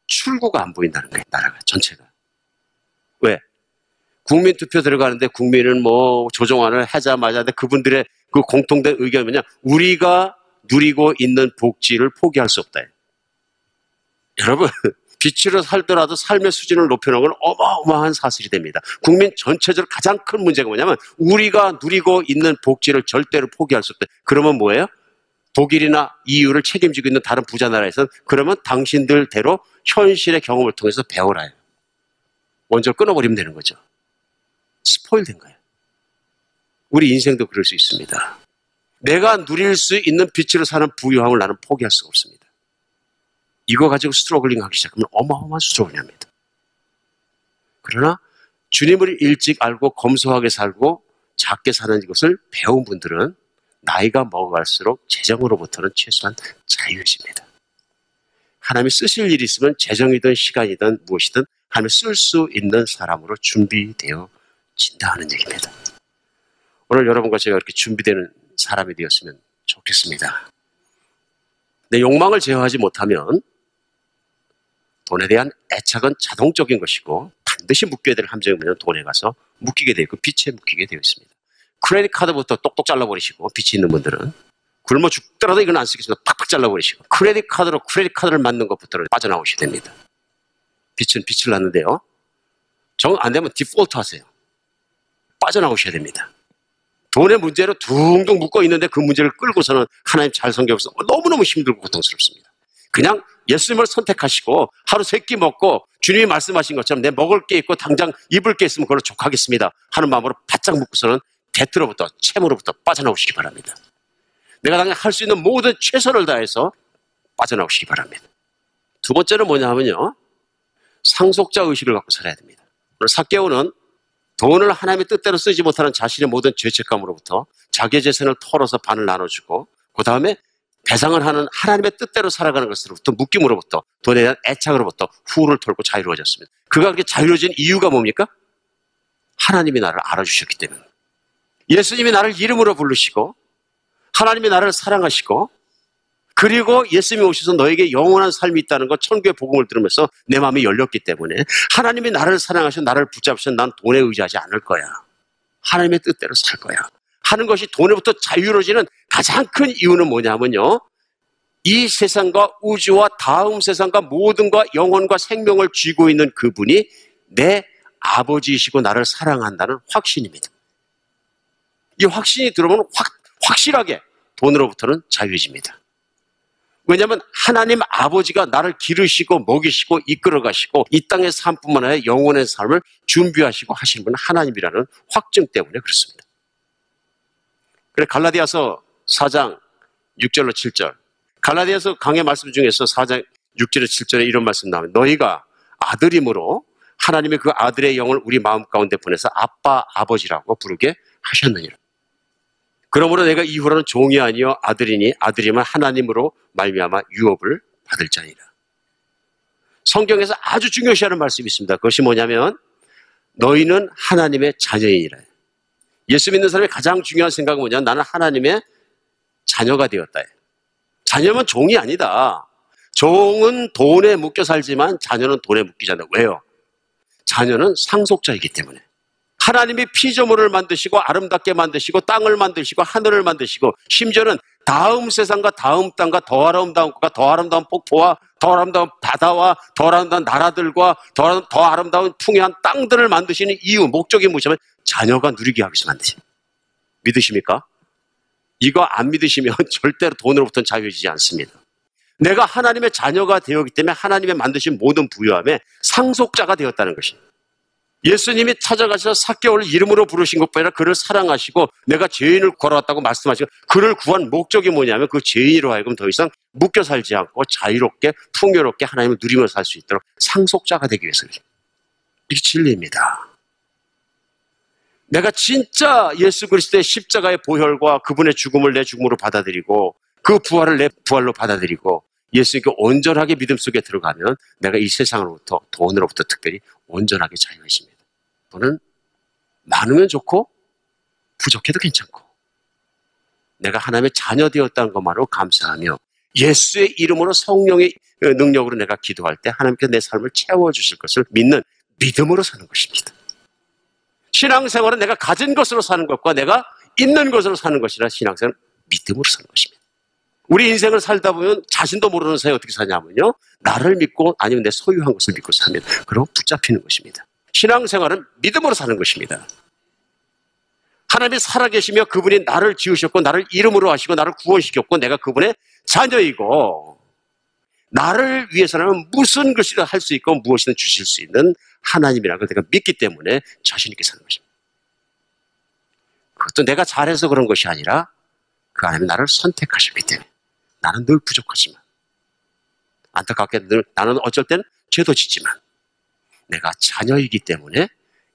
출구가 안 보인다는 거예요. 나라가 전체가. 왜? 국민 투표 들어가는데 국민은 뭐 조정안을 하자마자 그분들의 그 공통된 의견이 뭐냐? 우리가 누리고 있는 복지를 포기할 수 없다. 여러분, 빛으로 살더라도 삶의 수준을 높여놓은 건 어마어마한 사실이 됩니다. 국민 전체적으로 가장 큰 문제가 뭐냐면 우리가 누리고 있는 복지를 절대로 포기할 수 없다. 그러면 뭐예요? 독일이나 EU를 책임지고 있는 다른 부자 나라에서는 그러면 당신들대로 현실의 경험을 통해서 배워라요. 먼저 끊어버리면 되는 거죠. spoil 된 거예요. 우리 인생도 그럴 수 있습니다. 내가 누릴 수 있는 빚으로 사는 부유함을 나는 포기할 수가 없습니다. 이거 가지고 struggling 하기 시작하면 어마어마한 struggling 합니다. 그러나 주님을 일찍 알고 검소하게 살고 작게 사는 것을 배운 분들은 나이가 먹어갈수록 재정으로부터는 최소한 자유해집니다. 하나님이 쓰실 일이 있으면 재정이든 시간이든 무엇이든 하나님이 쓸 수 있는 사람으로 준비되어 진다는 얘기입니다. 오늘 여러분과 제가 이렇게 준비되는 사람이 되었으면 좋겠습니다. 내 욕망을 제어하지 못하면 돈에 대한 애착은 자동적인 것이고 반드시 묶여야 될 함정이 뭐냐면 돈에 가서 묶이게 되어 있고 빚에 묶이게 되어 있습니다. 크레딧 카드부터 똑똑 잘라버리시고 빚이 있는 분들은 굶어 죽더라도 이건 안 쓰겠습니다. 팍팍 잘라버리시고 크레딧 카드로 크레딧 카드를 맞는 것부터는 빠져나오셔야 됩니다. 빚은 빚을 낳는데요. 정 안 되면 디폴트 하세요. 빠져나오셔야 됩니다. 돈의 문제로 둥둥 묶어 있는데 그 문제를 끌고서는 하나님 잘 섬겨서 너무너무 힘들고 고통스럽습니다. 그냥 예수님을 선택하시고 하루 세 끼 먹고 주님이 말씀하신 것처럼 내 먹을 게 있고 당장 입을 게 있으면 그걸로 족하겠습니다 하는 마음으로 바짝 묶고서는 대트로부터 채무로부터 빠져나오시기 바랍니다. 내가 당장 할 수 있는 모든 최선을 다해서 빠져나오시기 바랍니다. 두 번째는 뭐냐 하면요. 상속자 의식을 갖고 살아야 됩니다. 오늘 사개오는 돈을 하나님의 뜻대로 쓰지 못하는 자신의 모든 죄책감으로부터 자기의 재산을 털어서 반을 나눠주고 그 다음에 배상을 하는 하나님의 뜻대로 살아가는 것으로부터 묶임으로부터 돈에 대한 애착으로부터 후를 털고 자유로워졌습니다. 그가 그렇게 자유로워진 이유가 뭡니까? 하나님이 나를 알아주셨기 때문에 예수님이 나를 이름으로 부르시고 하나님이 나를 사랑하시고 그리고 예수님이 오셔서 너에게 영원한 삶이 있다는 것 천국의 복음을 들으면서 내 마음이 열렸기 때문에 하나님이 나를 사랑하셔 나를 붙잡으셔 난 돈에 의지하지 않을 거야. 하나님의 뜻대로 살 거야. 하는 것이 돈으로부터 자유로워지는 가장 큰 이유는 뭐냐면요. 이 세상과 우주와 다음 세상과 모든과 영혼과 생명을 쥐고 있는 그분이 내 아버지이시고 나를 사랑한다는 확신입니다. 이 확신이 들어오면 확, 확실하게 돈으로부터는 자유해집니다. 왜냐하면 하나님 아버지가 나를 기르시고 먹이시고 이끌어 가시고 이 땅의 삶뿐만 아니라 영혼의 삶을 준비하시고 하시는 분은 하나님이라는 확증 때문에 그렇습니다. 그래 갈라디아서 4장 6절로 7절 갈라디아서 강의 말씀 중에서 4장 6절에 7절에 이런 말씀 나오면 너희가 아들임으로 하나님의 그 아들의 영을 우리 마음 가운데 보내서 아빠 아버지라고 부르게 하셨느니라. 그러므로 내가 이후로는 종이 아니요 아들이니 아들이면 하나님으로 말미암아 유업을 받을 자니라. 성경에서 아주 중요시하는 말씀이 있습니다. 그것이 뭐냐면 너희는 하나님의 자녀이니라. 예수 믿는 사람의 가장 중요한 생각은 뭐냐? 나는 하나님의 자녀가 되었다. 자녀면 종이 아니다. 종은 돈에 묶여 살지만 자녀는 돈에 묶이지 않는다. 왜요? 자녀는 상속자이기 때문에. 하나님이 피조물을 만드시고 아름답게 만드시고 땅을 만드시고 하늘을 만드시고 심지어는 다음 세상과 다음 땅과 더 아름다운 것과 더 아름다운 폭포와 더 아름다운 바다와 더 아름다운 나라들과 더, 더 아름다운 풍요한 땅들을 만드시는 이유, 목적이 무엇이냐면 자녀가 누리게 하기 위해서 만드십니다. 믿으십니까? 이거 안 믿으시면 절대로 돈으로부터는 자유해지지 않습니다. 내가 하나님의 자녀가 되었기 때문에 하나님의 만드신 모든 부유함에 상속자가 되었다는 것입니다. 예수님이 찾아가셔서 사개월을 이름으로 부르신 것뿐 아니라 그를 사랑하시고 내가 죄인을 걸어왔다고 말씀하시고 그를 구한 목적이 뭐냐면 그 죄인으로 하여금 더 이상 묶여 살지 않고 자유롭게 풍요롭게 하나님을 누리며 살 수 있도록 상속자가 되기 위해서 이게 진리입니다. 내가 진짜 예수 그리스도의 십자가의 보혈과 그분의 죽음을 내 죽음으로 받아들이고 그 부활을 내 부활로 받아들이고 예수님께 온전하게 믿음 속에 들어가면 내가 이 세상으로부터 돈으로부터 특별히 온전하게 자유해집니다. 돈은 많으면 좋고 부족해도 괜찮고 내가 하나님의 자녀 되었다는 것만으로 감사하며 예수의 이름으로 성령의 능력으로 내가 기도할 때 하나님께서 내 삶을 채워주실 것을 믿는 믿음으로 사는 것입니다. 신앙생활은 내가 가진 것으로 사는 것과 내가 있는 것으로 사는 것이라 신앙생활은 믿음으로 사는 것입니다. 우리 인생을 살다 보면 자신도 모르는 사이에 어떻게 사냐면요. 나를 믿고 아니면 내 소유한 것을 믿고 사면 그럼 붙잡히는 것입니다. 신앙생활은 믿음으로 사는 것입니다. 하나님이 살아계시며 그분이 나를 지으셨고 나를 이름으로 하시고 나를 구원시켰고 내가 그분의 자녀이고 나를 위해서는 무슨 것이든 할 수 있고 무엇이든 주실 수 있는 하나님이라는 걸 내가 믿기 때문에 자신 있게 사는 것입니다. 그것도 내가 잘해서 그런 것이 아니라 그 하나님 나를 선택하셨기 때문에 나는 늘 부족하지만 안타깝게 늘 나는 어쩔 때는 죄도 짓지만 내가 자녀이기 때문에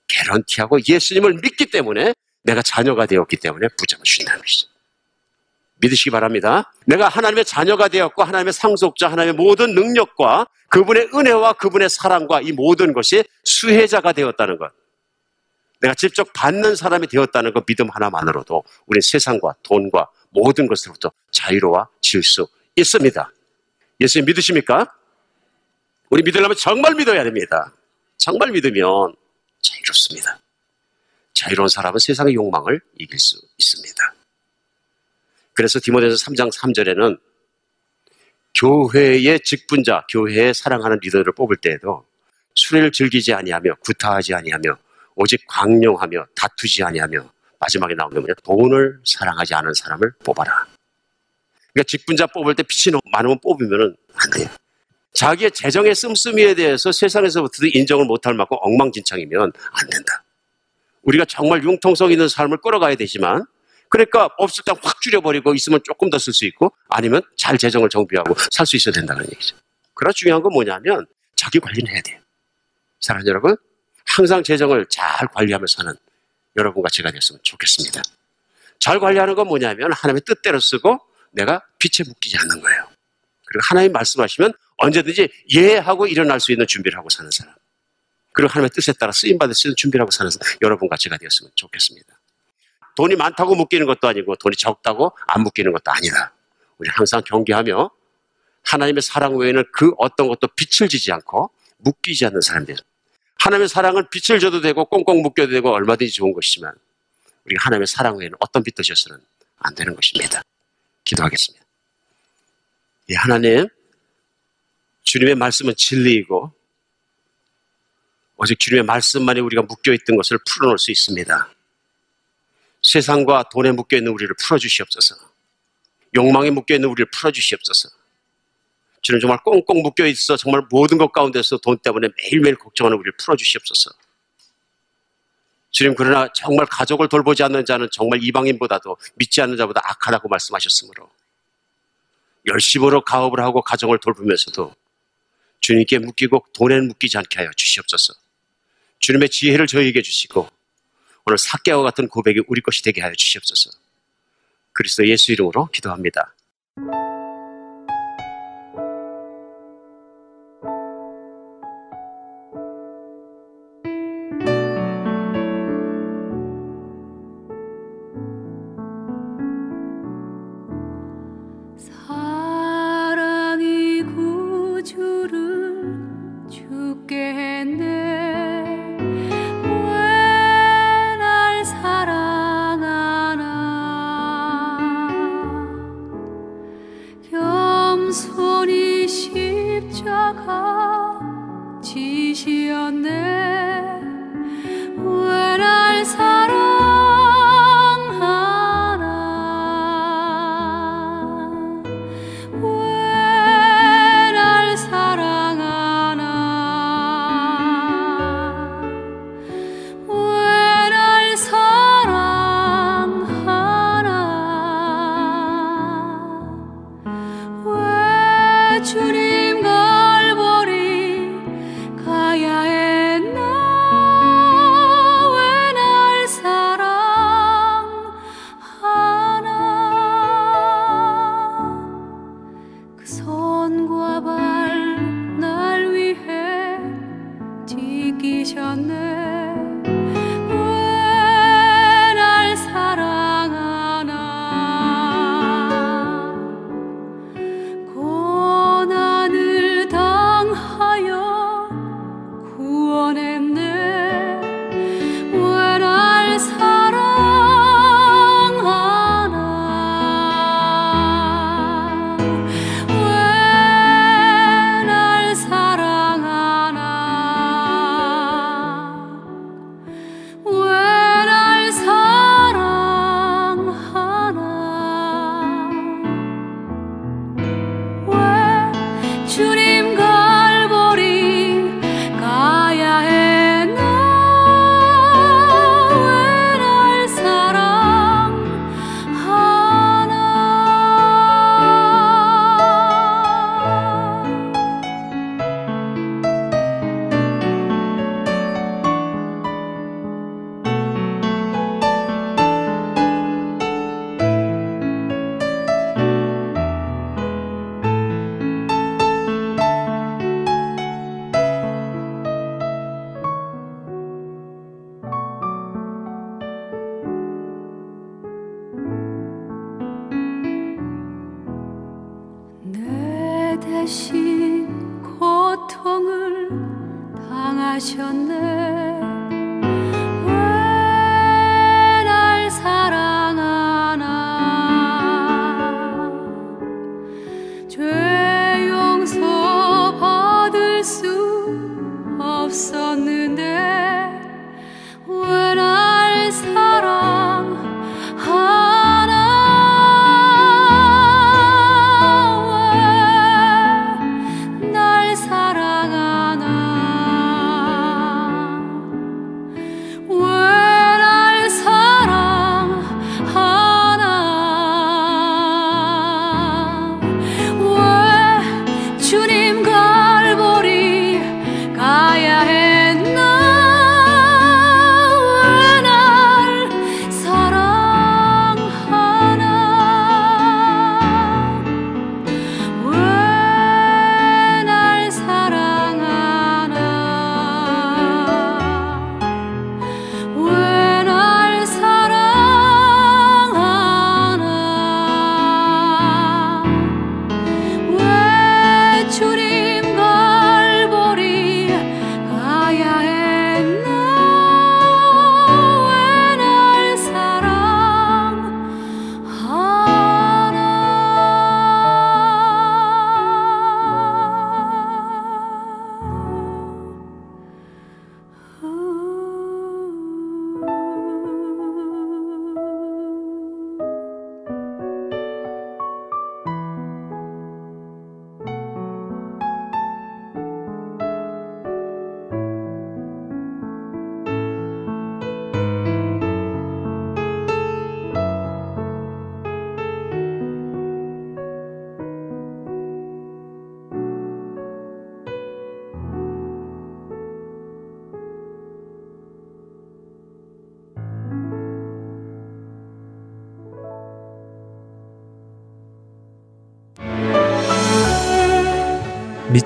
개런티하고 예수님을 믿기 때문에 내가 자녀가 되었기 때문에 붙잡아 주신다는 것이죠. 믿으시기 바랍니다. 내가 하나님의 자녀가 되었고 하나님의 상속자, 하나님의 모든 능력과 그분의 은혜와 그분의 사랑과 이 모든 것이 수혜자가 되었다는 것. 내가 직접 받는 사람이 되었다는 그 믿음 하나만으로도 우리 세상과 돈과 모든 것으로부터 자유로워질 수 있습니다. 예수님 믿으십니까? 우리 믿으려면 정말 믿어야 됩니다. 정말 믿으면 자유롭습니다. 자유로운 사람은 세상의 욕망을 이길 수 있습니다. 그래서 디모데서 3장 3절에는 교회의 직분자, 교회에 사랑하는 리더를 뽑을 때에도 술을 즐기지 아니하며 구타하지 아니하며 오직 광용하며 다투지 아니하며 마지막에 나오는 뭐냐 돈을 사랑하지 않은 사람을 뽑아라. 그러니까 직분자 뽑을 때 빛이 많으면 뽑으면 안 돼요. 자기의 재정의 씀씀이에 대해서 세상에서부터 인정을 못할 만큼 엉망진창이면 안 된다. 우리가 정말 융통성 있는 삶을 끌어가야 되지만 그러니까 없을 때 확 줄여버리고 있으면 조금 더 쓸 수 있고 아니면 잘 재정을 정비하고 살 수 있어야 된다는 얘기죠. 그러나 중요한 건 뭐냐면 자기 관리는 해야 돼요. 사랑하는 여러분, 항상 재정을 잘 관리하며 사는 여러분과 제가 됐으면 좋겠습니다. 잘 관리하는 건 뭐냐면 하나님의 뜻대로 쓰고 내가 빛에 묶이지 않는 거예요. 그리고 하나님 말씀하시면 언제든지 예 하고 일어날 수 있는 준비를 하고 사는 사람. 그리고 하나님의 뜻에 따라 쓰임받을 수 있는 준비를 하고 사는 사람. 여러분과 제가 되었으면 좋겠습니다. 돈이 많다고 묶이는 것도 아니고 돈이 적다고 안 묶이는 것도 아니다. 우리 항상 경계하며 하나님의 사랑 외에는 그 어떤 것도 빛을 지지 않고 묶이지 않는 사람들. 하나님의 사랑은 빛을 줘도 되고 꽁꽁 묶여도 되고 얼마든지 좋은 것이지만 우리가 하나님의 사랑 외에는 어떤 빛도 져서는 안 되는 것입니다. 기도하겠습니다. 예, 하나님, 주님의 말씀은 진리이고 오직 주님의 말씀만이 우리가 묶여있던 것을 풀어놓을 수 있습니다. 세상과 돈에 묶여있는 우리를 풀어주시옵소서. 욕망에 묶여있는 우리를 풀어주시옵소서. 주님 정말 꽁꽁 묶여있어 정말 모든 것 가운데서 돈 때문에 매일매일 걱정하는 우리를 풀어주시옵소서. 주님 그러나 정말 가족을 돌보지 않는 자는 정말 이방인보다도 믿지 않는 자보다 악하다고 말씀하셨으므로 열심으로 가업을 하고 가정을 돌보면서도 주님께 묶이고 돈에 묶이지 않게 하여 주시옵소서. 주님의 지혜를 저희에게 주시고 오늘 사개와 같은 고백이 우리 것이 되게 하여 주시옵소서. 그리스도 예수 이름으로 기도합니다.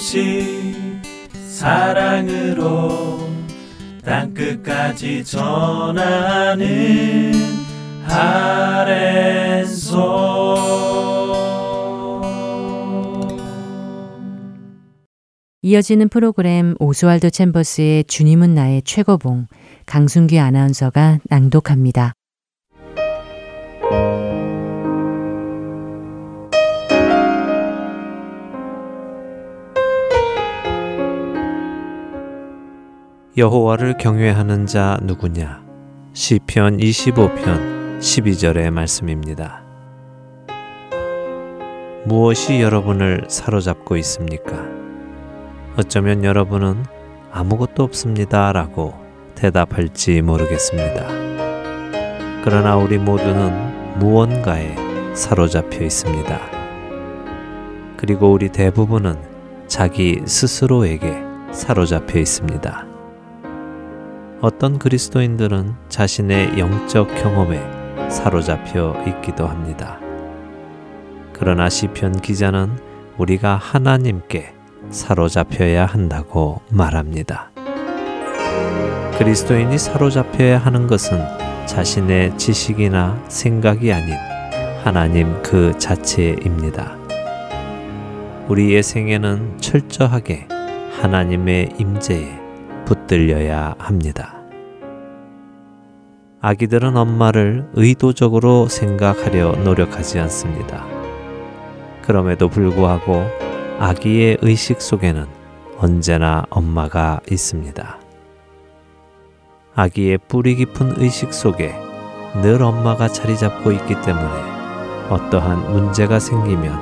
소식 사랑으로 땅끝까지 전하는 아랜소 이어지는 프로그램 오스왈드 챔버스의 주님은 나의 최고봉 강순규 아나운서가 낭독합니다. 여호와를 경외하는 자 누구냐? 시편 25편 12절의 말씀입니다. 무엇이 여러분을 사로잡고 있습니까? 어쩌면 여러분은 아무것도 없습니다 라고 대답할지 모르겠습니다. 그러나 우리 모두는 무언가에 사로잡혀 있습니다. 그리고 우리 대부분은 자기 스스로에게 사로잡혀 있습니다. 어떤 그리스도인들은 자신의 영적 경험에 사로잡혀 있기도 합니다. 그러나 시편 기자는 우리가 하나님께 사로잡혀야 한다고 말합니다. 그리스도인이 사로잡혀야 하는 것은 자신의 지식이나 생각이 아닌 하나님 그 자체입니다. 우리의 생애는 철저하게 하나님의 임재에 붙들려야 합니다. 아기들은 엄마를 의도적으로 생각하려 노력하지 않습니다. 그럼에도 불구하고 아기의 의식 속에는 언제나 엄마가 있습니다. 아기의 뿌리 깊은 의식 속에 늘 엄마가 자리 잡고 있기 때문에 어떠한 문제가 생기면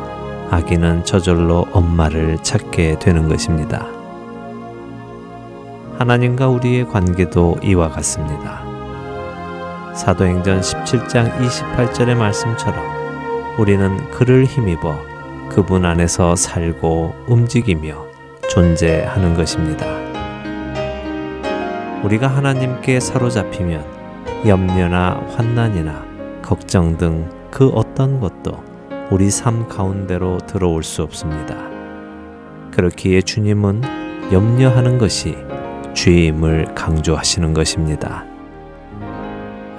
아기는 저절로 엄마를 찾게 되는 것입니다. 하나님과 우리의 관계도 이와 같습니다. 사도행전 17장 28절의 말씀처럼 우리는 그를 힘입어 그분 안에서 살고 움직이며 존재하는 것입니다. 우리가 하나님께 사로잡히면 염려나 환난이나 걱정 등 그 어떤 것도 우리 삶 가운데로 들어올 수 없습니다. 그렇기에 주님은 염려하는 것이 주임을 강조하시는 것입니다.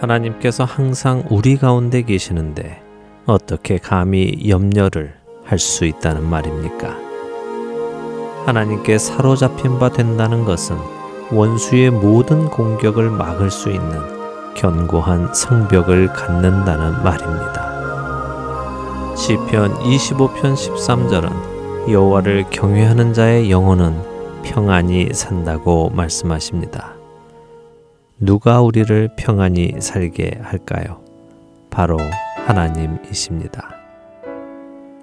하나님께서 항상 우리 가운데 계시는데 어떻게 감히 염려를 할 수 있다는 말입니까? 하나님께 사로잡힌 바 된다는 것은 원수의 모든 공격을 막을 수 있는 견고한 성벽을 갖는다는 말입니다. 시편 25편 13절은 여호와를 경외하는 자의 영혼은 평안히 산다고 말씀하십니다. 누가 우리를 평안히 살게 할까요? 바로 하나님이십니다.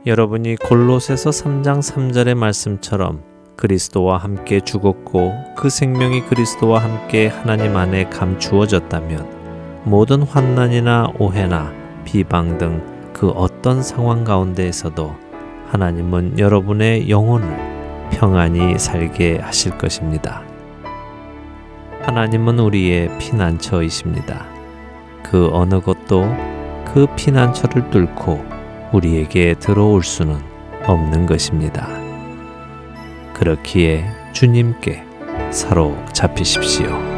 여러분이 골로새서 3장 3절의 말씀처럼 그리스도와 함께 죽었고 그 생명이 그리스도와 함께 하나님 안에 감추어졌다면 모든 환난이나 오해나 비방 등 그 어떤 상황 가운데에서도 하나님은 여러분의 영혼을 평안히 살게 하실 것입니다. 하나님은 우리의 피난처이십니다. 그 어느 것도 그 피난처를 뚫고 우리에게 들어올 수는 없는 것입니다. 그렇기에 주님께 사로잡히십시오.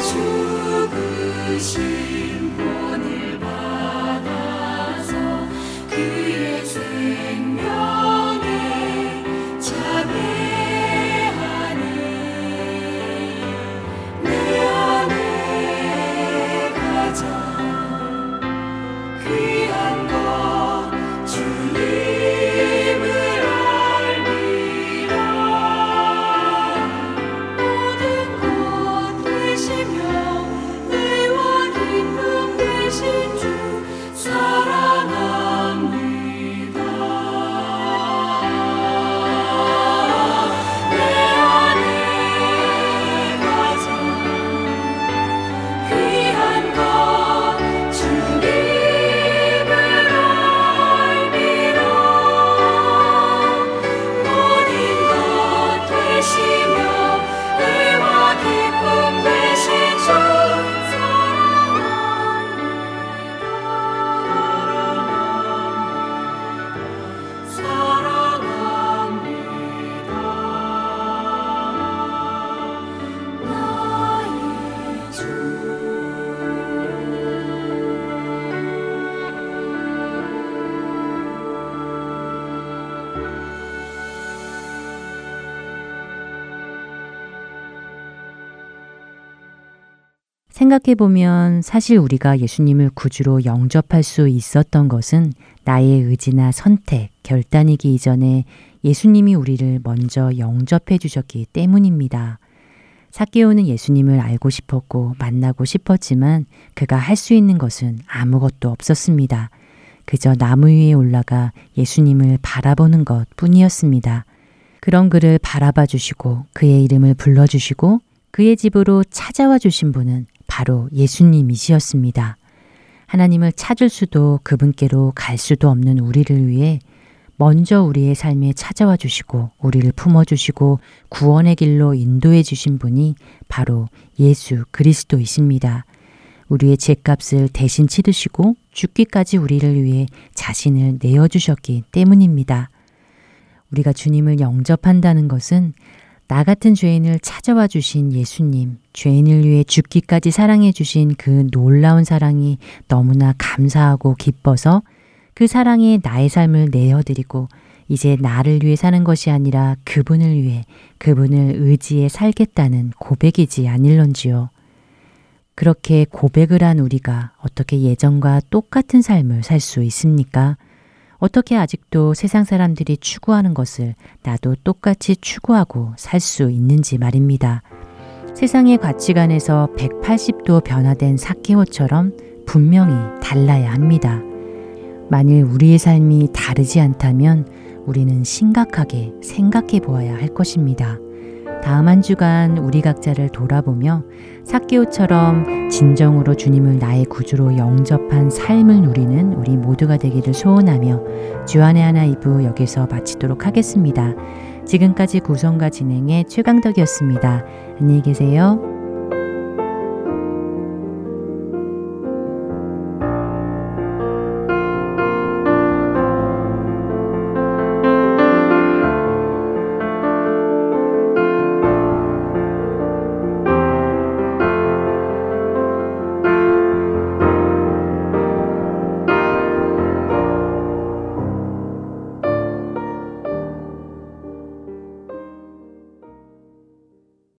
주의 죽으신 본을 생각해 보면 사실 우리가 예수님을 구주로 영접할 수 있었던 것은 나의 의지나 선택, 결단이기 이전에 예수님이 우리를 먼저 영접해 주셨기 때문입니다. 사케오는 예수님을 알고 싶었고 만나고 싶었지만 그가 할 수 있는 것은 아무것도 없었습니다. 그저 나무 위에 올라가 예수님을 바라보는 것 뿐이었습니다. 그런 그를 바라봐 주시고 그의 이름을 불러 주시고 그의 집으로 찾아와 주신 분은 바로 예수님이시였습니다. 하나님을 찾을 수도 그분께로 갈 수도 없는 우리를 위해 먼저 우리의 삶에 찾아와 주시고 우리를 품어 주시고 구원의 길로 인도해 주신 분이 바로 예수 그리스도이십니다. 우리의 죄값을 대신 치르시고 죽기까지 우리를 위해 자신을 내어 주셨기 때문입니다. 우리가 주님을 영접한다는 것은 나 같은 죄인을 찾아와 주신 예수님, 죄인을 위해 죽기까지 사랑해 주신 그 놀라운 사랑이 너무나 감사하고 기뻐서 그 사랑에 나의 삶을 내어드리고 이제 나를 위해 사는 것이 아니라 그분을 위해 그분을 의지해 살겠다는 고백이지 아닐런지요. 그렇게 고백을 한 우리가 어떻게 예전과 똑같은 삶을 살 수 있습니까? 어떻게 아직도 세상 사람들이 추구하는 것을 나도 똑같이 추구하고 살 수 있는지 말입니다. 세상의 가치관에서 180도 변화된 사케오처럼 분명히 달라야 합니다. 만일 우리의 삶이 다르지 않다면 우리는 심각하게 생각해 보아야 할 것입니다. 다음 한 주간 우리 각자를 돌아보며 사케오처럼 진정으로 주님을 나의 구주로 영접한 삶을 누리는 우리 모두가 되기를 소원하며 주안의 하나 이부 여기서 마치도록 하겠습니다. 지금까지 구성과 진행의 최강덕이었습니다. 안녕히 계세요.